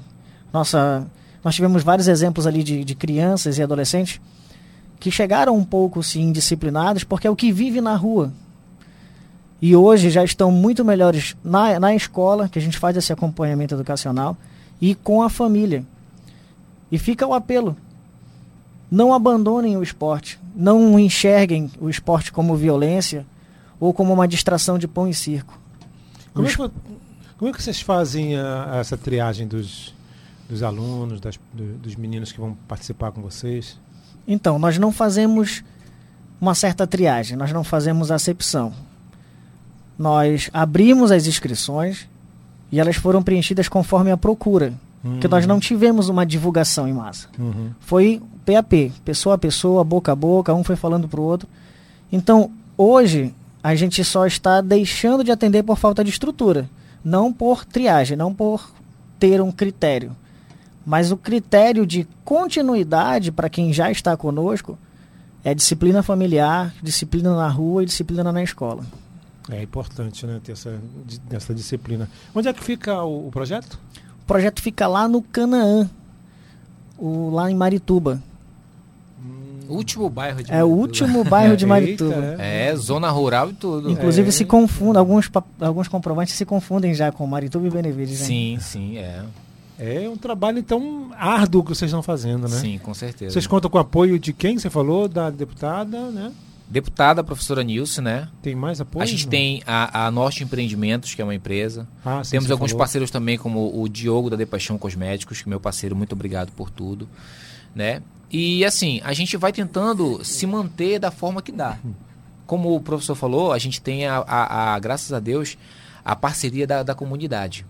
Speaker 6: Nossa, nós tivemos vários exemplos ali de, de crianças e adolescentes que chegaram um pouco sim indisciplinados porque é o que vive na rua. E hoje já estão muito melhores na, na escola, que a gente faz esse acompanhamento educacional, e com a família. E fica o apelo. Não abandonem o esporte. Não enxerguem o esporte como violência ou como uma distração de pão e circo.
Speaker 3: Como é que, como é que vocês fazem a- essa triagem dos, dos alunos, das- do- dos meninos que vão participar com vocês?
Speaker 6: Então, nós não fazemos uma certa triagem, nós não fazemos acepção. Nós abrimos as inscrições e elas foram preenchidas conforme a procura. Porque nós não tivemos uma divulgação em massa.
Speaker 3: Uhum.
Speaker 6: Foi PAP, pessoa a pessoa, boca a boca, um foi falando pro outro. Então, hoje, a gente só está deixando de atender por falta de estrutura. Não por triagem, não por ter um critério. Mas o critério de continuidade para quem já está conosco é disciplina familiar, disciplina na rua e disciplina na escola.
Speaker 3: É importante, né, ter essa, essa disciplina. Onde é que fica o, o projeto?
Speaker 6: O projeto fica lá no Canaã, o, lá em Marituba.
Speaker 4: Último bairro de
Speaker 6: É o
Speaker 4: Marituba.
Speaker 6: último bairro de
Speaker 3: Eita,
Speaker 6: Marituba.
Speaker 3: é.
Speaker 4: É, zona rural e tudo.
Speaker 6: Inclusive
Speaker 3: É.
Speaker 6: se confundem, alguns, alguns comprovantes se confundem já com Marituba e Benevides. né?
Speaker 4: Sim, sim, é.
Speaker 3: É um trabalho, então, árduo que vocês estão fazendo, né?
Speaker 4: Sim, com certeza.
Speaker 3: Vocês contam com o apoio de quem você falou? Da deputada, né?
Speaker 4: Deputada, professora Nilce, né?
Speaker 3: Tem mais apoio?
Speaker 4: a gente
Speaker 3: Não?
Speaker 4: tem a, a Norte Empreendimentos, que é uma empresa.
Speaker 3: Ah, sim,
Speaker 4: Temos alguns
Speaker 3: falou.
Speaker 4: parceiros também, como o Diogo da De Paixão Cosméticos, que é meu parceiro, muito obrigado por tudo, né? E assim, a gente vai tentando se manter da forma que dá. Como o professor falou, a gente tem a, a- a- graças a Deus, a parceria da, da comunidade,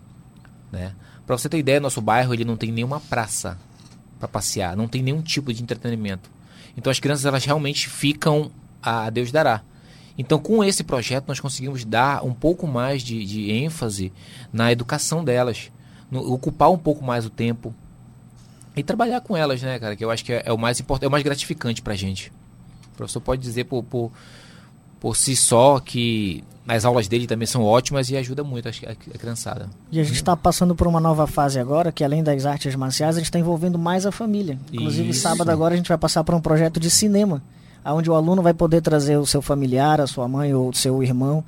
Speaker 4: né? Para você ter ideia, nosso bairro ele não tem nenhuma praça para passear, não tem nenhum tipo de entretenimento. Então as crianças elas realmente ficam a Deus dará. Então, com esse projeto, nós conseguimos dar um pouco mais de, de ênfase na educação delas, no- ocupar um pouco mais o tempo e trabalhar com elas, né, cara? Que eu acho que é, é o mais importante, é o mais gratificante pra gente. O professor pode dizer por, por, por si só que as aulas dele também são ótimas e ajuda muito a, a, criançada.
Speaker 6: E a gente está passando por uma nova fase agora, que além das artes marciais, a gente está envolvendo mais a família. Inclusive,
Speaker 4: Isso.
Speaker 6: sábado agora a gente vai passar por um projeto de cinema, onde o aluno vai poder trazer o seu familiar, a sua mãe ou o seu irmão.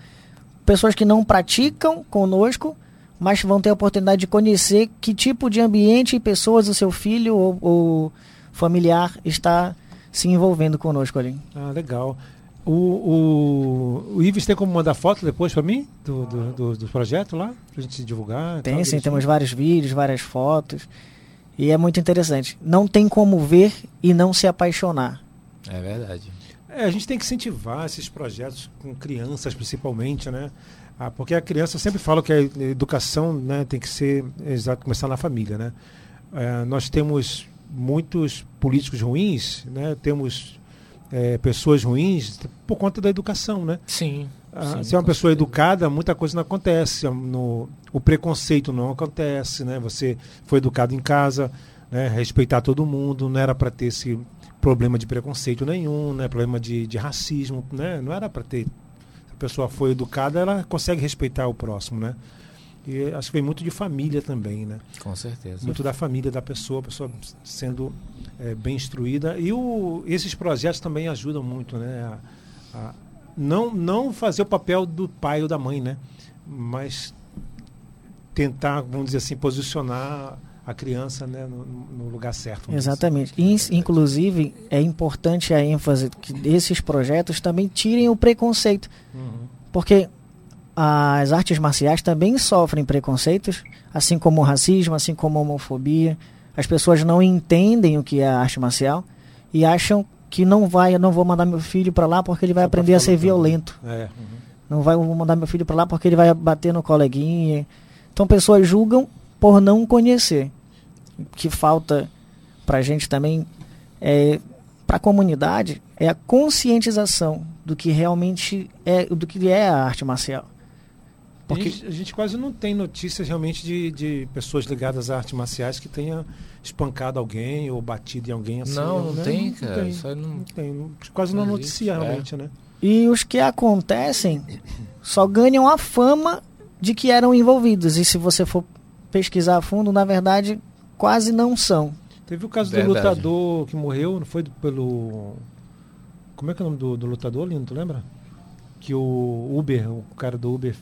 Speaker 6: Pessoas que não praticam conosco, mas vão ter a oportunidade de conhecer que tipo de ambiente e pessoas o seu filho ou, ou familiar está se envolvendo conosco ali.
Speaker 3: Ah, legal. O, o, o Ives tem como mandar foto depois para mim do, do, do, do projeto lá? Pra gente divulgar?
Speaker 6: Tem
Speaker 3: tal,
Speaker 6: sim, temos vários vídeos, várias fotos. E é muito interessante. Não tem como ver e não se apaixonar.
Speaker 4: É verdade.
Speaker 3: É, a gente tem que incentivar esses projetos com crianças, principalmente, né? Ah, porque a criança eu sempre fala que a educação né, tem que ser exato, começar na família, né? É, nós temos muitos políticos ruins, né? Temos é, pessoas ruins por conta da educação, né?
Speaker 4: Sim.
Speaker 3: Ah,
Speaker 4: sim,
Speaker 3: se é uma pessoa
Speaker 4: certeza.
Speaker 3: educada, muita coisa não acontece. No, o preconceito não acontece, né? Você foi educado em casa, né? respeitar todo mundo, não era para ter esse problema de preconceito nenhum, né? Problema de, de racismo, né? Não era para ter. Se a pessoa foi educada, ela consegue respeitar o próximo, né? E acho que vem muito de família também, né?
Speaker 4: Com certeza.
Speaker 3: muito da família da pessoa, a pessoa sendo eh, bem instruída. E o, esses projetos também ajudam muito, né? A, a não, não fazer o papel do pai ou da mãe, né? Mas tentar, vamos dizer assim, posicionar a criança né, no, no lugar certo. dizer.
Speaker 6: Exatamente. In- inclusive, é importante a ênfase que esses projetos também tirem o preconceito.
Speaker 3: Uhum.
Speaker 6: Porque as artes marciais também sofrem preconceitos, assim como o racismo, assim como a homofobia. As pessoas não entendem o que é a arte marcial e acham que não vai, eu não vou mandar meu filho para lá porque ele vai
Speaker 3: Só
Speaker 6: aprender a ser
Speaker 3: lutando.
Speaker 6: violento.
Speaker 3: É.
Speaker 6: Não vai vou mandar meu filho para lá porque ele vai bater no coleguinha. Então pessoas julgam por não conhecer. Que falta pra gente também é para a comunidade é a conscientização do que realmente é do que é a arte marcial.
Speaker 3: A
Speaker 6: Porque
Speaker 3: gente, a gente quase não tem notícias realmente de, de pessoas ligadas a artes marciais que tenha espancado alguém ou batido em alguém assim.
Speaker 4: Não, não
Speaker 3: né?
Speaker 4: tem, cara.
Speaker 3: tem,
Speaker 4: Isso aí não-
Speaker 3: não tem. Não- Quase não
Speaker 4: não existe,
Speaker 3: noticia
Speaker 4: é.
Speaker 3: realmente, né?
Speaker 6: e os que acontecem só ganham a fama de que eram envolvidos e se você for pesquisar a fundo, na verdade, quase não são.
Speaker 3: Teve o caso
Speaker 4: Verdade.
Speaker 3: do lutador que morreu, não foi pelo. Como é que é o nome do, do lutador, Lino? Tu lembra? Que o Uber, o cara do Uber,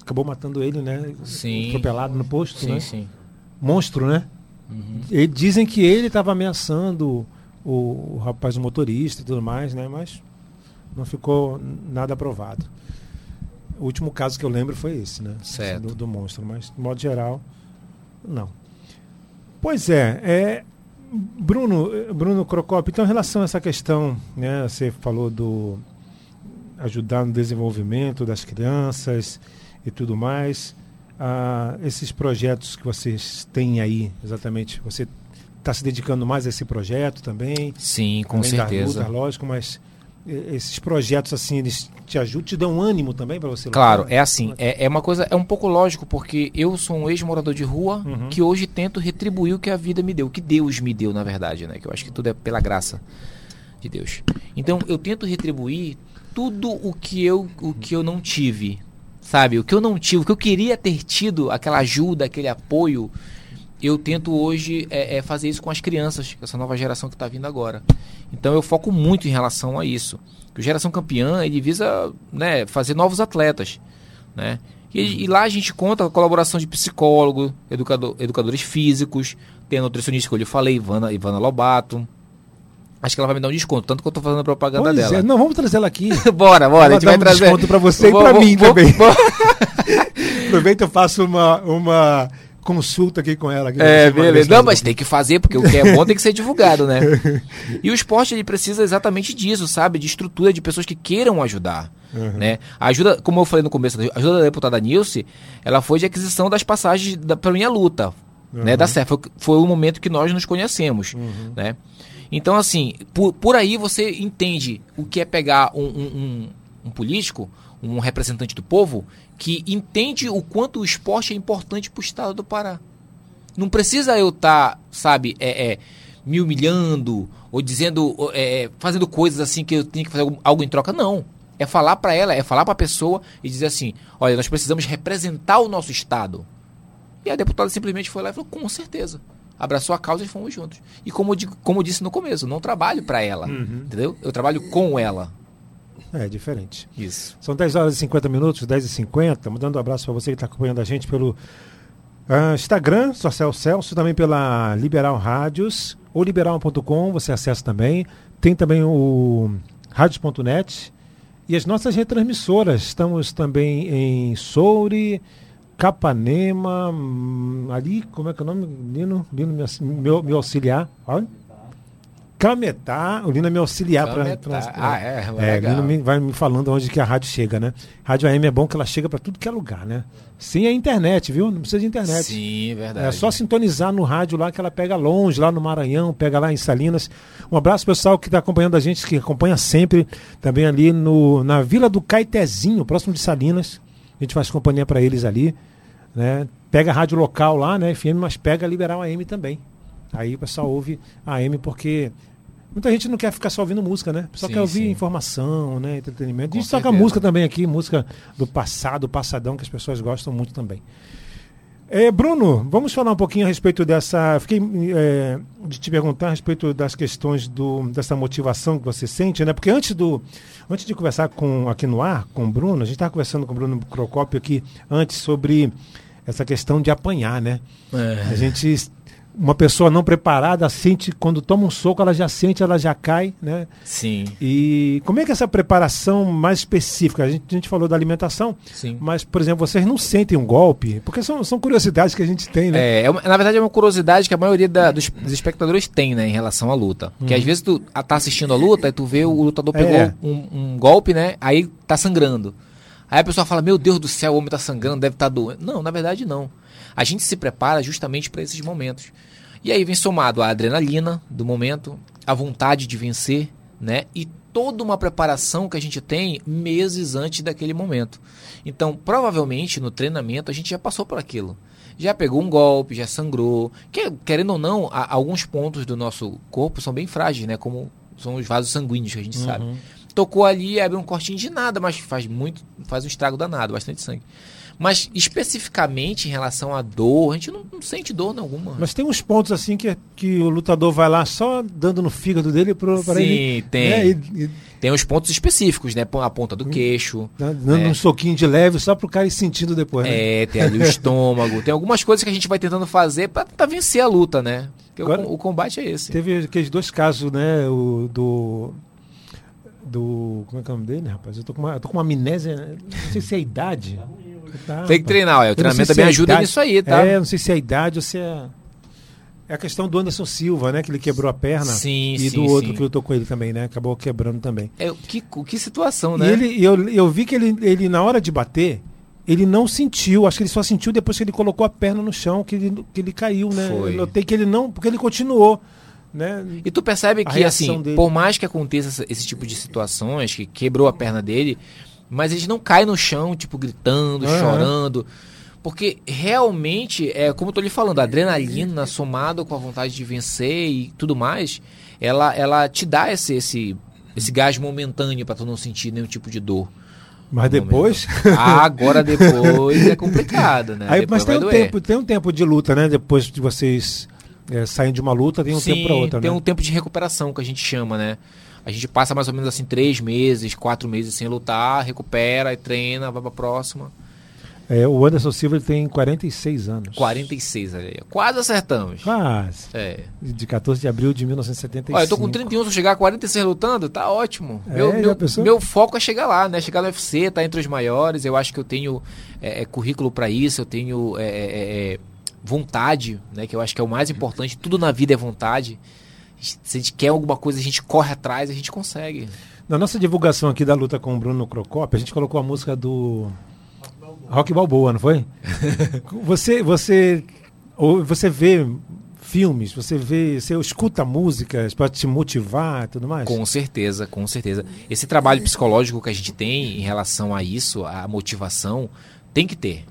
Speaker 3: acabou matando ele, né?
Speaker 4: Sim.
Speaker 3: Atropelado no posto,
Speaker 4: Sim,
Speaker 3: né?
Speaker 4: sim.
Speaker 3: Monstro, né?
Speaker 4: Uhum.
Speaker 3: E dizem que ele estava ameaçando o, o rapaz, o motorista e tudo mais, né? Mas não ficou nada aprovado. O último caso que eu lembro foi esse, né?
Speaker 4: Certo.
Speaker 3: Do, do monstro, mas de modo geral, não. Pois é, é Bruno, Bruno Crocop, então em relação a essa questão, né? Você falou do ajudar no desenvolvimento das crianças e tudo mais. Ah, esses projetos que vocês têm aí, exatamente, você está se dedicando mais a esse projeto também?
Speaker 4: Sim, com
Speaker 3: além da
Speaker 4: certeza.
Speaker 3: luta, lógico, mas esses projetos assim, eles te ajudam, te dão ânimo também para você lutar?
Speaker 4: Claro, é assim, é, é uma coisa, é um pouco lógico, porque eu sou um ex-morador de rua
Speaker 3: Uhum.
Speaker 4: que hoje tento retribuir o que a vida me deu, o que Deus me deu, na verdade, né? Que eu acho que tudo é pela graça de Deus. Então, eu tento retribuir tudo o que eu, o que eu não tive, sabe? O que eu não tive, o que eu queria ter tido, aquela ajuda, aquele apoio, eu tento hoje é, é, fazer isso com as crianças, essa nova geração que está vindo agora. Então eu foco muito em relação a isso. Que o Geração Campeã ele visa né, fazer novos atletas. Né? E, e lá a gente conta com a colaboração de psicólogo, educador, educadores físicos, tem a nutricionista que eu lhe falei, Ivana, Ivana Lobato. Acho que ela vai me dar um desconto, tanto que eu tô fazendo a propaganda
Speaker 3: Pois
Speaker 4: dela.
Speaker 3: é, não, vamos trazer ela aqui.
Speaker 4: bora, bora, a
Speaker 3: Ela
Speaker 4: gente
Speaker 3: dá
Speaker 4: vai
Speaker 3: um
Speaker 4: trazer.
Speaker 3: desconto pra você e
Speaker 4: Vou-
Speaker 3: pra
Speaker 4: vou-
Speaker 3: mim
Speaker 4: vou-
Speaker 3: também. Aproveita e eu faço uma, uma consulta aqui com ela.
Speaker 4: É, beleza. Não, mas tem que fazer, porque o que é bom tem que ser divulgado, né? E o esporte, ele precisa exatamente disso, sabe? De estrutura de pessoas que queiram ajudar.
Speaker 3: Uhum.
Speaker 4: Né? A ajuda, como eu falei no começo, a ajuda da deputada Nilce, ela foi de aquisição das passagens da, pra minha luta. Né, da CEF. Foi, foi o momento que nós nos conhecemos.
Speaker 3: Uhum.
Speaker 4: Né? Então, assim, por, por aí você entende o que é pegar um, um- um- um político, um representante do povo, que entende o quanto o esporte é importante para o estado do Pará. Não precisa eu estar, sabe, é, é, me humilhando ou dizendo, ou, é, fazendo coisas assim que eu tenho que fazer algo, em troca. Não. É falar para ela, é falar para a pessoa e dizer assim: olha, nós precisamos representar o nosso estado. E a deputada simplesmente foi lá e falou: com certeza. Abraçou a causa e fomos juntos. E como eu, digo- como eu disse no começo, não trabalho para ela. Entendeu? Eu trabalho com ela.
Speaker 3: É diferente.
Speaker 4: Isso.
Speaker 3: São 10 horas e 50 minutos, 10 e 50 Mandando um abraço para você que está acompanhando a gente pelo ah, Instagram, Social Celso, também pela Liberal Rádios, ou liberal.com, você acessa também. Tem também o rádios.net e as nossas retransmissoras. Estamos também em Soure, Capanema, hum, ali, como é que é o nome? Lino, Lino me, meu, me auxiliar. Olha. Cametá, o Lino vai me auxiliar para.
Speaker 4: Ah, é,
Speaker 3: É,
Speaker 4: legal.
Speaker 3: Lino me- vai me falando onde que a rádio chega, né? Rádio AM é bom que ela chega para tudo que é lugar, né? Sim, é internet, viu? Não precisa de internet.
Speaker 4: Sim, verdade.
Speaker 3: É só sintonizar no rádio lá que ela pega longe, lá no Maranhão, pega lá em Salinas. Um abraço pessoal que está acompanhando a gente, que acompanha sempre, também ali no, na Vila do Caetezinho, próximo de Salinas. A gente faz companhia para eles ali. Né? Pega a rádio local lá, né, FM, mas pega a Liberal AM também. Aí o pessoal ouve a AM porque muita gente não quer ficar só ouvindo música, né? Pessoal
Speaker 4: Sim,
Speaker 3: quer ouvir
Speaker 4: sim.
Speaker 3: informação, né, entretenimento.
Speaker 4: Com
Speaker 3: a gente toca música também aqui, música do passado, passadão, que as pessoas gostam muito também. É, Bruno, vamos falar um pouquinho a respeito dessa. Fiquei é, de te perguntar a respeito das questões do, dessa motivação que você sente, né? Porque antes do. Antes de conversar com, aqui no ar com o Bruno, a gente estava conversando com o Bruno Crocópio aqui antes sobre essa questão de apanhar, né?
Speaker 4: É.
Speaker 3: A gente. Uma pessoa não preparada sente, quando toma um soco, ela já sente, ela já cai, né?
Speaker 4: Sim,
Speaker 3: E como é que é essa preparação mais específica? A gente, a gente falou da alimentação,
Speaker 4: sim.
Speaker 3: mas, por exemplo, vocês não sentem um golpe? Porque são, são curiosidades que a gente tem, né?
Speaker 4: É, é uma- na verdade é uma curiosidade que a maioria da- dos, dos espectadores tem, né, em relação à luta. Porque às vezes tu tá assistindo a luta e tu vê o lutador pegou
Speaker 3: É.
Speaker 4: um, um golpe, né, aí tá sangrando. Aí a pessoa fala, meu Deus do céu, o homem tá sangrando, deve estar doendo. Não, na verdade não. A gente se prepara justamente para esses momentos. E aí vem somado a adrenalina do momento, a vontade de vencer, né, e toda uma preparação que a gente tem meses antes daquele momento. Então, provavelmente no treinamento a gente já passou por aquilo. Já pegou um golpe, já sangrou. Que, querendo ou não, a- alguns pontos do nosso corpo são bem frágeis, né? Como são os vasos sanguíneos que a gente sabe. Tocou ali, abre um cortinho de nada, mas faz muito, faz um estrago danado, bastante sangue. Mas especificamente em relação à dor, a gente não, não sente dor nenhuma.
Speaker 3: Mas tem uns pontos assim que, que o lutador vai lá só dando no fígado dele para
Speaker 4: Sim,
Speaker 3: ele.
Speaker 4: tem.
Speaker 3: né, e- e
Speaker 4: Tem os pontos específicos, né? A ponta do queixo.
Speaker 3: dá- dando
Speaker 4: É.
Speaker 3: um soquinho de leve só pro cara ir sentindo depois. né?
Speaker 4: É, tem ali o estômago. Tem algumas coisas que a gente vai tentando fazer pra tentar vencer a luta, né? Porque o
Speaker 3: Agora-
Speaker 4: com- o, combate é esse.
Speaker 3: Teve aqueles dois casos, né? O do. Do. Como é que é o nome dele, rapaz? Eu tô com uma, eu tô com uma amnésia. né? Não sei se é a idade. Tá,
Speaker 4: Tem que treinar. O treinamento também
Speaker 3: é
Speaker 4: ajuda
Speaker 3: idade.
Speaker 4: nisso aí, tá?
Speaker 3: É, não sei se é a idade ou se é. É a questão do Anderson Silva, né? Que ele quebrou a perna.
Speaker 4: Sim,
Speaker 3: e
Speaker 4: sim,
Speaker 3: do outro
Speaker 4: sim.
Speaker 3: que lutou com ele também, né? Acabou quebrando também.
Speaker 4: É, que, que situação,
Speaker 3: E
Speaker 4: né?
Speaker 3: ele, e eu, eu vi que ele, ele, na hora de bater, ele não sentiu. Acho que ele só sentiu depois que ele colocou a perna no chão, que ele, que ele caiu, né?
Speaker 4: Foi.
Speaker 3: Eu notei que ele não. Porque ele continuou. Né?
Speaker 4: E tu percebe que, assim,
Speaker 3: dele.
Speaker 4: por mais que aconteça esse tipo de situações, que quebrou a perna dele, mas eles não caem no chão, tipo, gritando,
Speaker 3: Aham.
Speaker 4: chorando. Porque realmente, é como eu tô lhe falando, a adrenalina somado com a vontade de vencer e tudo mais, ela, ela te dá esse, esse, esse gás momentâneo pra tu não sentir nenhum tipo de dor.
Speaker 3: Mas depois.
Speaker 4: Ah, agora depois é complicado, né?
Speaker 3: Aí,
Speaker 4: Depois
Speaker 3: mas tem um,
Speaker 4: doer.
Speaker 3: tempo, tem um tempo de luta, né? Depois de vocês é, saem de uma luta, tem um
Speaker 4: Sim,
Speaker 3: tempo para outra,
Speaker 4: tem
Speaker 3: né?
Speaker 4: um tempo de recuperação que a gente chama, né? A gente passa mais ou menos assim três meses, quatro meses sem lutar, recupera, e treina, vai pra próxima.
Speaker 3: É, o Anderson Silva tem 46 anos.
Speaker 4: 46 ali. Quase acertamos.
Speaker 3: Quase.
Speaker 4: É.
Speaker 3: De 14 de abril de 1975.
Speaker 4: Olha, eu tô com 31, se eu chegar a 46 lutando, tá ótimo.
Speaker 3: É,
Speaker 4: Meu, meu, foco é chegar lá, né? Chegar no UFC, tá entre os maiores. Eu acho que eu tenho é, é, currículo pra isso, eu tenho é, é, vontade, né? Que eu acho que é o mais importante. Tudo na vida é vontade. Se a gente quer alguma coisa, a gente corre atrás, a gente consegue.
Speaker 3: Na nossa divulgação aqui da luta com o Bruno Crocop, a gente colocou a música do Rock Balboa, não foi? você, você, ou você vê filmes, você vê, você escuta músicas para te motivar e tudo mais?
Speaker 4: Com certeza, com certeza. Esse trabalho psicológico que a gente tem em relação a isso, a motivação, tem que ter.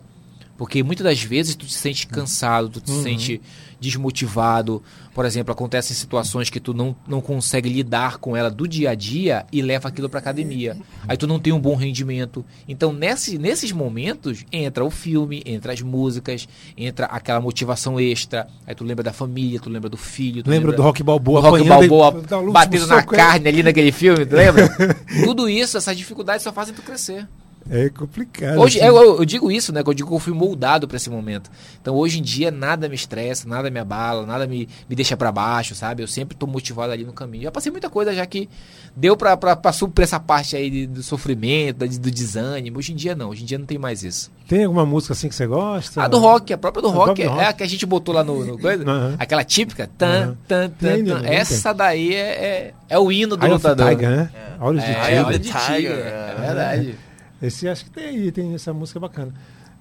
Speaker 4: Porque muitas das vezes tu te sente cansado, tu te sente desmotivado. Por exemplo, acontecem situações que tu não, não consegue lidar com ela do dia a dia e leva aquilo pra academia. Aí tu não tem um bom rendimento. Então, nesse, nesses momentos, entra o filme, entra as músicas, entra aquela motivação extra. Aí tu lembra da família, tu lembra do filho. Tu
Speaker 3: Lembra do Rock Balboa
Speaker 4: do Rock Balboa batendo na
Speaker 3: é?
Speaker 4: carne ali naquele filme, tu lembra? Tudo isso, essas dificuldades só fazem tu crescer.
Speaker 3: É complicado.
Speaker 4: Hoje,
Speaker 3: assim.
Speaker 4: eu, eu- eu digo isso, né? Que eu digo que eu fui moldado pra esse momento. Então, hoje em dia, nada me estressa, nada me abala, nada me, me deixa pra baixo, sabe? Eu sempre tô motivado ali no caminho. Já passei muita coisa já que deu pra, pra, pra suprir essa parte aí de- do sofrimento, do desânimo. Hoje em dia, não. Hoje em dia não tem mais isso.
Speaker 3: Tem alguma música assim que você gosta?
Speaker 4: A do rock, a própria do
Speaker 3: A
Speaker 4: rock,
Speaker 3: própria do
Speaker 4: é
Speaker 3: rock.
Speaker 4: a que a gente botou lá no, no coisa.
Speaker 3: Aham.
Speaker 4: Aquela típica. Tan,
Speaker 3: Aham.
Speaker 4: tan, tan, Essa daí é, é, é o hino do
Speaker 3: Eye
Speaker 4: lutador.
Speaker 3: Tiger, né? Olhos de
Speaker 4: É,
Speaker 3: Tigre.
Speaker 4: de
Speaker 5: Tiger, é.
Speaker 4: É verdade.
Speaker 3: Esse acho que tem aí, tem essa música bacana.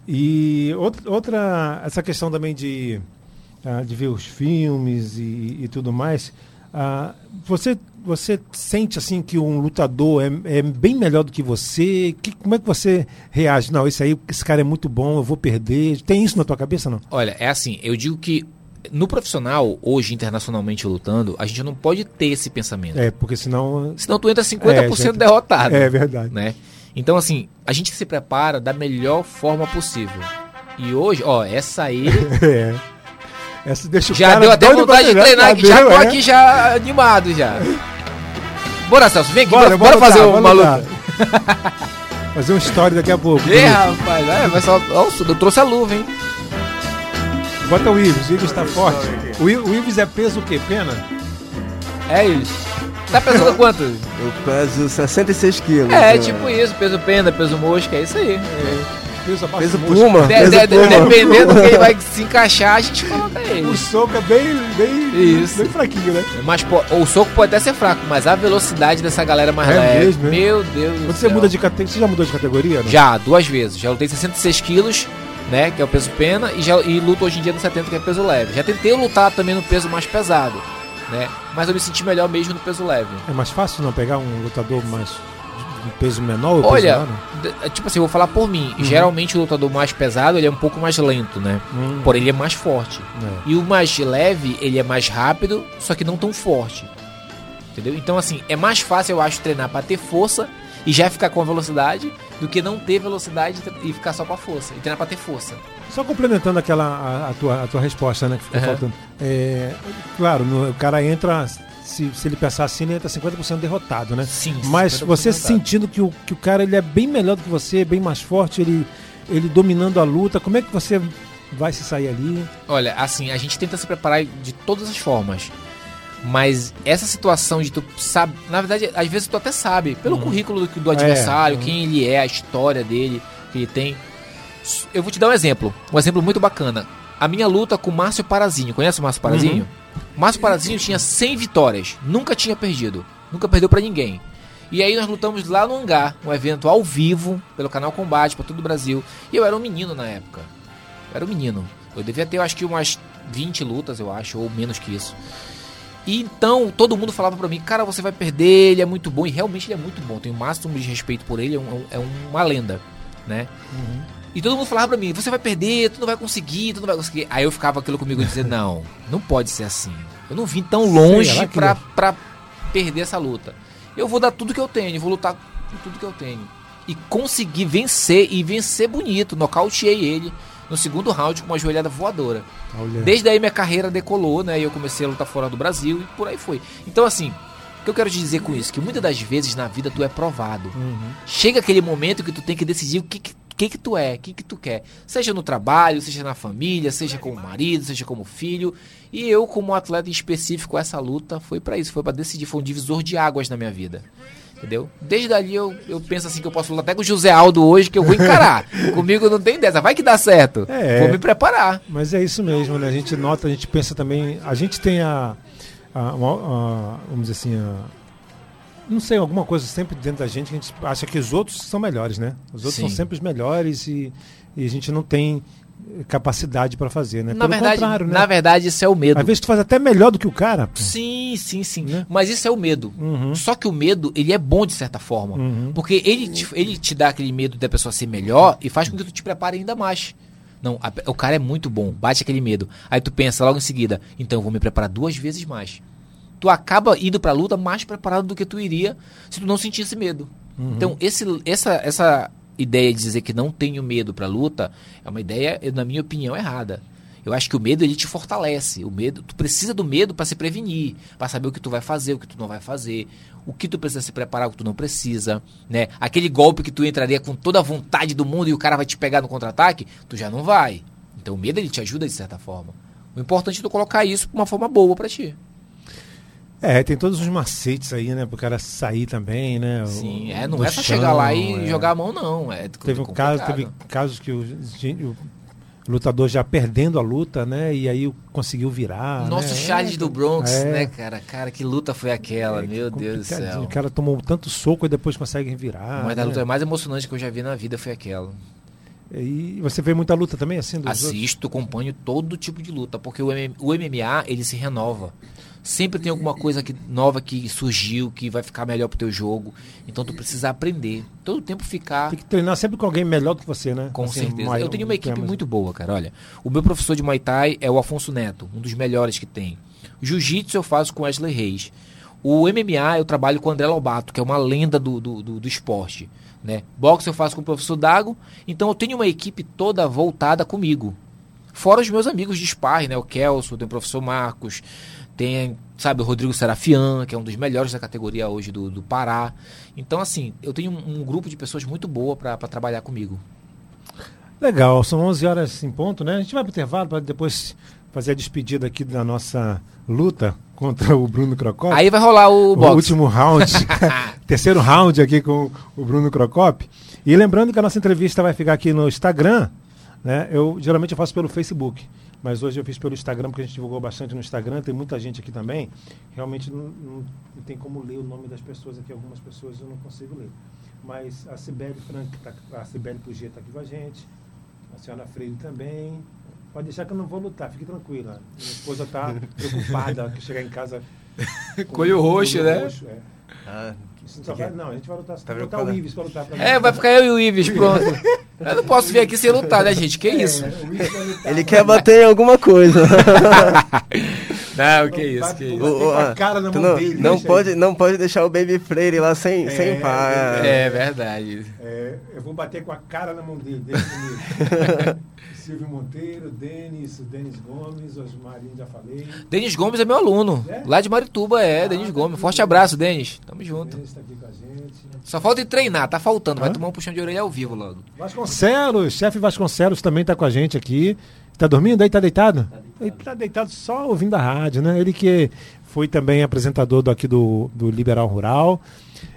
Speaker 3: E outra, outra essa questão também de, ah, de ver os filmes e, e tudo mais. ah, você, você sente assim que um lutador é, é bem melhor do que você? Que, como é que você reage? Não, esse aí, esse cara é muito bom, eu vou perder. Tem isso na tua cabeça, não?
Speaker 4: Olha, é assim, eu digo que no profissional, hoje, internacionalmente lutando, a gente não pode ter esse pensamento.
Speaker 3: É, porque senão.
Speaker 4: Senão tu entra 50%
Speaker 3: É, gente-
Speaker 4: derrotado.
Speaker 3: É verdade.
Speaker 4: Né? Então, assim, a gente se prepara da melhor forma possível. E hoje, ó, essa aí
Speaker 3: É. Essa deixa o
Speaker 4: já
Speaker 3: cara
Speaker 4: deu até vontade de treinar aqui. Já tô
Speaker 3: é.
Speaker 4: aqui já animado já. Bora, Celso, vem aqui,
Speaker 3: Bora,
Speaker 4: bora,
Speaker 3: bora
Speaker 4: fazer
Speaker 3: lutar,
Speaker 4: uma luta.
Speaker 3: lutar. fazer uma história daqui a pouco.
Speaker 4: Ih, rapaz, é, mas só, ó, eu trouxe a luva, hein?
Speaker 3: Bota o Ives, o Ives tá forte. O, I- o Ives é peso o quê? Pena?
Speaker 4: É isso. Tá pesando quanto?
Speaker 5: Eu peso 66 quilos.
Speaker 4: É,
Speaker 5: né?
Speaker 4: tipo isso, peso penda, peso mosca, é isso aí.
Speaker 3: Peso abaixo
Speaker 5: Peso
Speaker 3: do músculo.
Speaker 5: pluma.
Speaker 4: De-
Speaker 5: peso
Speaker 4: de- de-
Speaker 5: pluma.
Speaker 4: dependendo do que vai se encaixar, a gente coloca ele.
Speaker 3: O soco é bem, bem,
Speaker 4: Isso.
Speaker 3: bem fraquinho, né?
Speaker 4: Mas pô, o soco pode até ser fraco, mas a velocidade dessa galera mais
Speaker 3: É
Speaker 4: leve.
Speaker 3: mesmo, é?
Speaker 4: Meu Deus do
Speaker 3: Quando você
Speaker 4: céu.
Speaker 3: muda de categoria, você já mudou de categoria? Não?
Speaker 4: Já, duas vezes. Já lutei 66 quilos, né? Que é o peso pena, e, já, e luto hoje em dia no 70, que é peso leve. Já tentei lutar também no peso mais pesado, né? Mas eu me senti melhor mesmo no peso leve.
Speaker 3: É mais fácil não pegar um lutador mais de peso menor ou
Speaker 4: Olha, d- é, tipo assim, eu vou falar por mim. Geralmente o lutador mais pesado, ele é um pouco mais lento, né?
Speaker 3: Hum,
Speaker 4: Porém, ele é mais forte.
Speaker 3: é.
Speaker 4: E o mais leve, ele é mais rápido, só que não tão forte. Entendeu? Então, assim, é mais fácil, eu acho, treinar pra ter força e já ficar com a velocidade do que não ter velocidade e ficar só com a força. E treinar pra ter força.
Speaker 3: Só complementando aquela a, a tua, a tua resposta, né? Que ficou
Speaker 4: Aham.
Speaker 3: faltando. É, claro, no- o cara entra. Se, se ele pensar assim, ele entra 50% derrotado, né?
Speaker 4: Sim,
Speaker 3: Mas
Speaker 4: 50%
Speaker 3: você
Speaker 4: derrotado.
Speaker 3: sentindo que o, que o cara ele é bem melhor do que você, bem mais forte, ele, ele dominando a luta, como é que você vai se sair ali?
Speaker 4: Olha, assim, a gente tenta se preparar de todas as formas. Mas essa situação de tu sabe, na verdade, às vezes tu até sabe, pelo currículo do, do adversário,
Speaker 3: uhum.
Speaker 4: quem ele é, a história dele, que ele tem. Eu vou te dar um exemplo, um exemplo muito bacana. A minha luta com o Márcio Parazinho, conhece o Márcio Parazinho? Márcio Parazinho tinha 100 vitórias, nunca tinha perdido, nunca perdeu pra ninguém. E aí nós lutamos lá no hangar, um evento ao vivo, pelo canal Combate, pra todo o Brasil. E eu era um menino na época. Eu era um menino. Eu devia ter, eu acho que umas 20 lutas, eu acho, ou menos que isso. E então todo mundo falava pra mim, cara, você vai perder, ele é muito bom. E realmente ele é muito bom. Tenho o máximo de respeito por ele, é, um- é uma lenda, né? E todo mundo falava pra mim, você vai perder, tu não vai conseguir, tu não vai conseguir. Aí eu ficava aquilo comigo dizendo, não, não pode ser assim. Eu não vim tão longe
Speaker 3: que
Speaker 4: pra, pra perder essa luta. Eu vou dar tudo que eu tenho, vou lutar com tudo que eu tenho. E consegui vencer, e vencer bonito. Nocauteei ele no segundo round com uma joelhada voadora.
Speaker 3: Olha.
Speaker 4: Desde aí minha carreira decolou, né? E eu comecei a lutar fora do Brasil e por aí foi. Então, assim, o que eu quero te dizer com isso? Que muitas das vezes na vida tu é provado. Chega aquele momento que tu tem que decidir o que, que, que, que tu é, o que, que tu quer. Seja no trabalho, seja na família, seja como marido, seja como filho. E eu, como atleta em específico, essa luta foi pra isso, foi pra decidir, foi um divisor de águas na minha vida. Entendeu? Desde ali eu, eu penso assim que eu posso lutar até com o José Aldo hoje, que eu vou encarar. Comigo não tem dessa, vai que dá certo.
Speaker 3: É.
Speaker 4: Vou me preparar.
Speaker 3: Mas é isso mesmo, né? A gente nota, a gente pensa também. A gente tem a. a- uma- a- vamos dizer assim. a- não sei, alguma coisa sempre dentro da gente que a gente acha que os outros são melhores, né? Os outros são
Speaker 4: Sim.
Speaker 3: sempre os melhores e, e a gente não tem capacidade para fazer, né?
Speaker 4: Na
Speaker 3: Pelo
Speaker 4: verdade,
Speaker 3: contrário, né?
Speaker 4: na verdade, isso é o medo.
Speaker 3: Às vezes tu faz até melhor do que o cara. pô.
Speaker 4: Sim, sim, sim.
Speaker 3: Né?
Speaker 4: Mas isso é o medo.
Speaker 3: Uhum.
Speaker 4: Só que o medo, ele é bom de certa forma.
Speaker 3: Uhum.
Speaker 4: Porque ele te, ele te dá aquele medo da pessoa ser melhor e faz com que tu te prepare ainda mais. Não, a- o cara é muito bom, bate aquele medo. Aí tu pensa logo em seguida, então eu vou me preparar duas vezes mais. Tu acaba indo pra luta mais preparado do que tu iria se tu não sentisse medo.
Speaker 3: Uhum.
Speaker 4: Então, esse, essa, essa ideia de dizer que não tenho medo pra luta é uma ideia, na minha opinião, errada. Eu acho que o medo ele te fortalece. O medo, tu precisa do medo para se prevenir, para saber o que tu vai fazer, o que tu não vai fazer, o que tu precisa se preparar, o que tu não precisa, né? Aquele golpe que tu entraria com toda a vontade do mundo e o cara vai te pegar no contra-ataque, tu já não vai. Então o medo ele te ajuda de certa forma. O importante é tu colocar isso de uma forma boa para ti.
Speaker 3: É, tem todos os macetes aí, né? Pro cara sair também, né? o-
Speaker 4: Sim, é, não é só chegar lá e
Speaker 3: chão, é.
Speaker 4: jogar a mão não, é
Speaker 3: Teve um
Speaker 4: complicado.
Speaker 3: caso, teve casos que o, o lutador já perdendo a luta, né? E aí conseguiu virar.
Speaker 4: Nosso
Speaker 3: né?
Speaker 4: Charles
Speaker 3: É,
Speaker 4: do Bronx,
Speaker 3: é.
Speaker 4: né, cara? Cara, que luta foi aquela,
Speaker 3: É,
Speaker 4: meu Deus do céu.
Speaker 3: O cara tomou tanto soco e depois consegue virar.
Speaker 4: Uma das
Speaker 3: né?
Speaker 4: lutas mais emocionantes que eu já vi na vida foi aquela.
Speaker 3: E você vê muita luta também, assim? Dos outros?
Speaker 4: Assisto, acompanho todo tipo de luta, porque o, o MMA, ele se renova. Sempre tem alguma coisa que, nova que surgiu, que vai ficar melhor pro teu jogo. Então tu precisa aprender. Todo tempo ficar
Speaker 3: Tem que treinar sempre com alguém melhor do que você, né?
Speaker 4: com
Speaker 3: Assim,
Speaker 4: certeza. Eu tenho uma equipe
Speaker 3: temas.
Speaker 4: muito boa, cara. Olha, o meu professor de Muay Thai é o Afonso Neto, um dos melhores que tem. Jiu-Jitsu eu faço com Wesley Reis. O MMA eu trabalho com o André Lobato, que é uma lenda do, do, do, do esporte. Né? Boxe eu faço com o professor Dago. Então eu tenho uma equipe toda voltada comigo. Fora os meus amigos de sparring, né? O Kelso, tem o professor Marcos, tem, sabe, o Rodrigo Serafian, que é um dos melhores da categoria hoje do, do Pará. Então, assim, eu tenho um, um grupo de pessoas muito boa para trabalhar comigo.
Speaker 3: Legal, são 11 horas em ponto, né? A gente vai pro intervalo para depois fazer a despedida aqui da nossa luta contra o Bruno Crocop.
Speaker 4: Aí vai rolar o
Speaker 3: o
Speaker 4: boxe.
Speaker 3: último round, terceiro round aqui com o Bruno Crocop. E lembrando que a nossa entrevista vai ficar aqui no Instagram, né? Eu geralmente eu faço pelo Facebook, mas hoje eu fiz pelo Instagram porque a gente divulgou bastante no Instagram. Tem muita gente aqui também. Realmente não, não- não tem como ler o nome das pessoas aqui. Algumas pessoas eu não consigo ler. Mas a Cibele Frank, tá, a Cibele Puget está aqui com a gente. A senhora Freire também. Pode deixar que eu não vou lutar, fique tranquila. Minha esposa está preocupada que chegar em casa. com
Speaker 4: Colho roxo, né?
Speaker 3: roxo, é.
Speaker 5: Ah,
Speaker 3: só vai- não, a gente vai lutar,
Speaker 5: Tá
Speaker 3: vai botar o? Ives para lutar pra mim.
Speaker 4: É, vai ficar eu e o Ives, pronto. Eu não posso vir aqui sem lutar, né, gente? Que isso?
Speaker 3: É, o vai lutar,
Speaker 5: ele quer bater em alguma coisa.
Speaker 4: Não, que
Speaker 3: vai-
Speaker 4: isso, que isso.
Speaker 3: Com a cara na mão
Speaker 5: não,
Speaker 3: dele,
Speaker 5: não pode, não pode deixar o Baby Freire lá sem,
Speaker 3: É,
Speaker 5: sem pá.
Speaker 4: É verdade.
Speaker 3: É, eu vou bater com a cara na mão dele, deixa comigo. Silvio Monteiro, Denis, o Denis Gomes, Osmarinho, já falei.
Speaker 4: Denis Gomes é meu aluno.
Speaker 3: É?
Speaker 4: Lá de Marituba é,
Speaker 3: Ah,
Speaker 4: Denis
Speaker 3: tá
Speaker 4: Gomes.
Speaker 3: aqui.
Speaker 4: Forte abraço, Denis. Tamo junto.
Speaker 3: Denis está aqui com a gente.
Speaker 4: Só falta ele treinar, tá faltando. Vai
Speaker 3: Hã?
Speaker 4: tomar um puxão de orelha ao vivo logo.
Speaker 3: Vasconcelos, chefe Vasconcelos também está com a gente aqui. Tá dormindo aí? Tá deitado? Ele tá deitado só ouvindo a rádio, né? Ele que foi também apresentador do, aqui do, do Liberal Rural.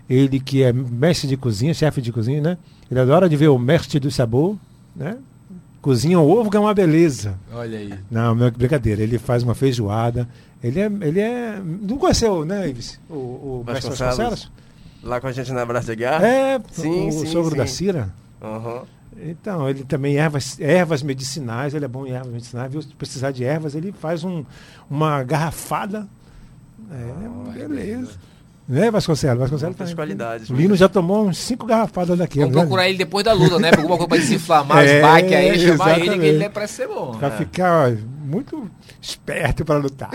Speaker 3: Ele que é mestre de cozinha, chefe de cozinha, né? Ele adora de ver o mestre do sabor, né? Cozinha o ovo que é uma beleza.
Speaker 4: Olha aí.
Speaker 3: Não, é brincadeira. Ele faz uma feijoada. Ele é. Ele é. Não conheceu, né, Ives? O, o mestre
Speaker 5: Vasconcelos?
Speaker 3: Vasconcelos?
Speaker 5: Lá com a gente na Braça de Guerra?
Speaker 3: É,
Speaker 5: Sim,
Speaker 3: o
Speaker 5: sim,
Speaker 3: sogro
Speaker 5: sim.
Speaker 3: da Cira.
Speaker 5: Aham.
Speaker 3: Então, ele também ervas, ervas medicinais, ele é bom em ervas medicinais, viu? Se precisar de ervas, ele faz um, uma garrafada. É, beleza. Né, Vasconcelos? Vasconcelos tá-
Speaker 5: qualidades.
Speaker 3: O Lino já tomou uns cinco garrafadas daqui.
Speaker 4: Vamos
Speaker 3: né?
Speaker 4: procurar ele depois da luta, né? Pra Alguma coisa pra desinflamar
Speaker 3: É,
Speaker 4: os baques aí, chamar ele, que
Speaker 3: exatamente.
Speaker 4: ele parece ser bom.
Speaker 3: Pra ficar ó, muito esperto para lutar.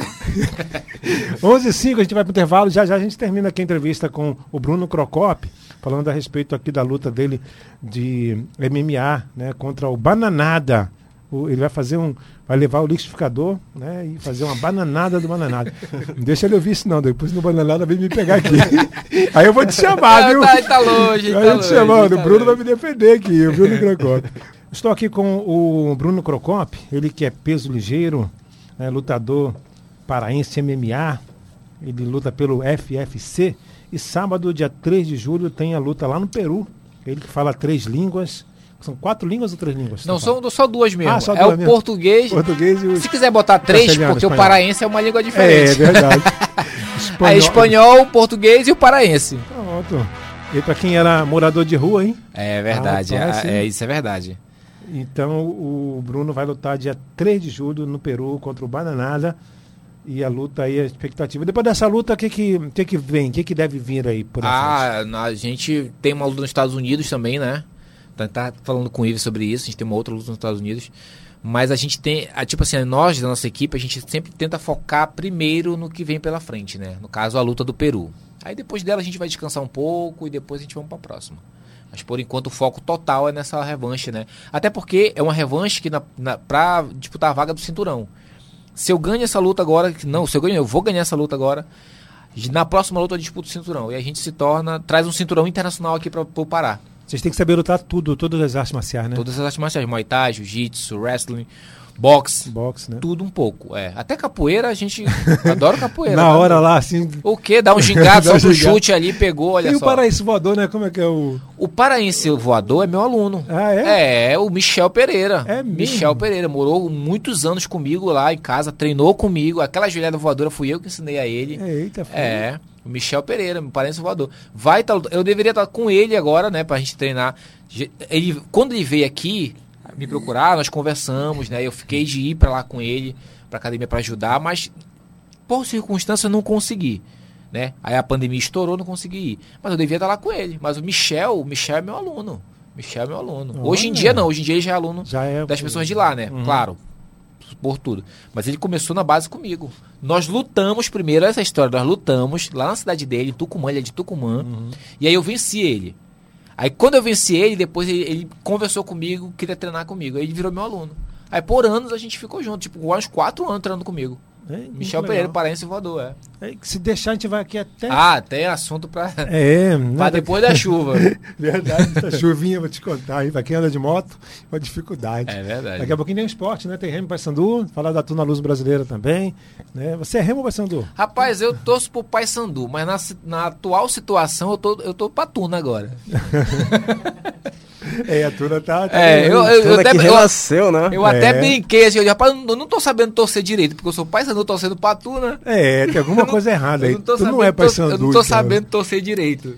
Speaker 3: 11 h 05 a gente vai pro intervalo. Já já a gente termina aqui a entrevista com o Bruno Crocop, falando a respeito aqui da luta dele de MMA, né, contra o Bananada. O- ele vai fazer um. Vai levar o liquidificador, né? E fazer uma bananada do bananada. Não deixa ele ouvir isso, não. Depois no bananada vem me pegar aqui. Aí eu vou te chamar,
Speaker 4: Ah,
Speaker 3: viu?
Speaker 4: tá, tá longe,
Speaker 3: Aí
Speaker 4: tá
Speaker 3: eu te chamando,
Speaker 4: tá
Speaker 3: o Bruno vai
Speaker 4: longe.
Speaker 3: me defender aqui, o Bruno Crocop. Estou aqui com o Bruno Crocop, ele que é peso ligeiro, né, lutador paraense MMA, ele luta pelo FFC. E sábado, dia 3 de julho, tem a luta lá no Peru. Ele que fala três línguas. São quatro línguas ou três línguas?
Speaker 4: Não, são só duas mesmo.
Speaker 3: Ah, só
Speaker 4: é
Speaker 3: duas
Speaker 4: o
Speaker 3: mesmo.
Speaker 4: português.
Speaker 3: Português e o.
Speaker 4: Se quiser botar três, porque o
Speaker 3: espanhol.
Speaker 4: paraense é uma língua
Speaker 3: É, é
Speaker 4: diferente.
Speaker 3: verdade.
Speaker 4: É espanhol, português e o paraense.
Speaker 3: Pronto. E para quem era morador de rua, hein?
Speaker 4: É verdade,
Speaker 3: Ah,
Speaker 4: é, é, isso é verdade.
Speaker 3: Então o Bruno vai lutar dia 3 de julho no Peru contra o Bananada. E a luta aí, a expectativa. Depois dessa luta, o que, que, o que, que vem? O que, que deve vir aí por
Speaker 4: Ah, a gente tem uma luta nos Estados Unidos também, né? Tá, tá falando com o Ives sobre isso, a gente tem uma outra luta nos Estados Unidos. Mas a gente tem, a, tipo assim, nós da nossa equipe, a gente sempre tenta focar primeiro no que vem pela frente, né? No caso, a luta do Peru. Aí depois dela a gente vai descansar um pouco e depois a gente vamos pra próxima. Mas por enquanto o foco total é nessa revanche, né? Até porque é uma revanche que na, na, pra disputar a vaga do cinturão. Se eu ganho essa luta agora, não, se eu ganho, eu vou ganhar essa luta agora. Na próxima luta eu disputo o cinturão. E a gente se torna, traz um cinturão internacional aqui para o Pará.
Speaker 3: Vocês têm que saber lutar tudo, todas as artes marciais, né?
Speaker 4: Todas as artes marciais, Muay Thai, Jiu-Jitsu, Wrestling, Boxe,
Speaker 3: Boxe, né?
Speaker 4: tudo um pouco. É. Até capoeira a gente adora capoeira.
Speaker 3: Na
Speaker 4: tá?
Speaker 3: hora lá, assim.
Speaker 4: O quê? Dá um gingado,
Speaker 3: um
Speaker 4: só
Speaker 3: gingado.
Speaker 4: chute ali, pegou, olha
Speaker 3: e o
Speaker 4: só.
Speaker 3: paraíso voador, né? Como é que é o.
Speaker 4: O paraense voador é meu aluno.
Speaker 3: Ah, é?
Speaker 4: É, o Michel Pereira.
Speaker 3: É mesmo?
Speaker 4: Michel Pereira. Morou muitos anos comigo lá em casa, treinou comigo. Aquela joelhada voadora fui eu que ensinei a ele.
Speaker 3: Eita, filho.
Speaker 4: É, o Michel Pereira, meu parente voador. Vai tá, eu deveria estar com ele agora, né, pra gente treinar. Ele, quando ele veio aqui me procurar, nós conversamos, né? Eu fiquei de ir pra lá com ele, pra academia pra ajudar, mas por circunstância eu não consegui, né? Aí a pandemia estourou, não consegui ir. Mas eu devia estar lá com ele. Mas o Michel, o Michel é meu aluno. Michel é meu aluno. Hoje em dia não, hoje em dia ele já é aluno
Speaker 3: Já é.
Speaker 4: das pessoas de lá, né? Claro. Por tudo. Mas ele começou na base comigo. Nós lutamos primeiro, essa história, nós lutamos lá na cidade dele, em Tucumã, ele é de Tucumã. E aí eu venci ele. Aí quando eu venci ele, depois ele, ele conversou comigo, queria treinar comigo. Aí ele virou meu aluno. Aí por anos a gente ficou junto, tipo, uns quatro anos treinando comigo.
Speaker 3: É,
Speaker 4: Michel. Pereira, paraense voador, é.
Speaker 3: É, se deixar, a gente vai aqui até.
Speaker 4: Ah, tem assunto pra,
Speaker 3: é,
Speaker 4: pra
Speaker 3: né?
Speaker 4: depois da chuva.
Speaker 3: Verdade, essa chuvinha, vou te contar aí. Pra quem anda de moto, uma dificuldade.
Speaker 4: É verdade.
Speaker 3: Daqui a pouquinho tem um esporte, né? Tem Remo Paysandu, falar da Tuna Luz Brasileira também. Né? Você é Remo Paysandu?
Speaker 4: Rapaz, eu torço pro Paysandu, mas na, na atual situação eu tô, eu tô pra Tuna agora.
Speaker 3: É, a Tuna tá. tá
Speaker 4: É, eu, eu, eu, até,
Speaker 5: renasceu, né?
Speaker 4: eu
Speaker 3: É.
Speaker 4: até brinquei assim, eu, rapaz, eu não- tô sabendo torcer direito, porque eu sou Paysandu torcendo pra Tuna.
Speaker 3: É, tem alguma coisa errada aí.
Speaker 4: não
Speaker 3: Tu não
Speaker 4: sabendo
Speaker 3: é
Speaker 4: tor-
Speaker 3: Paysandu.
Speaker 4: Eu não tô
Speaker 3: então.
Speaker 4: sabendo torcer direito.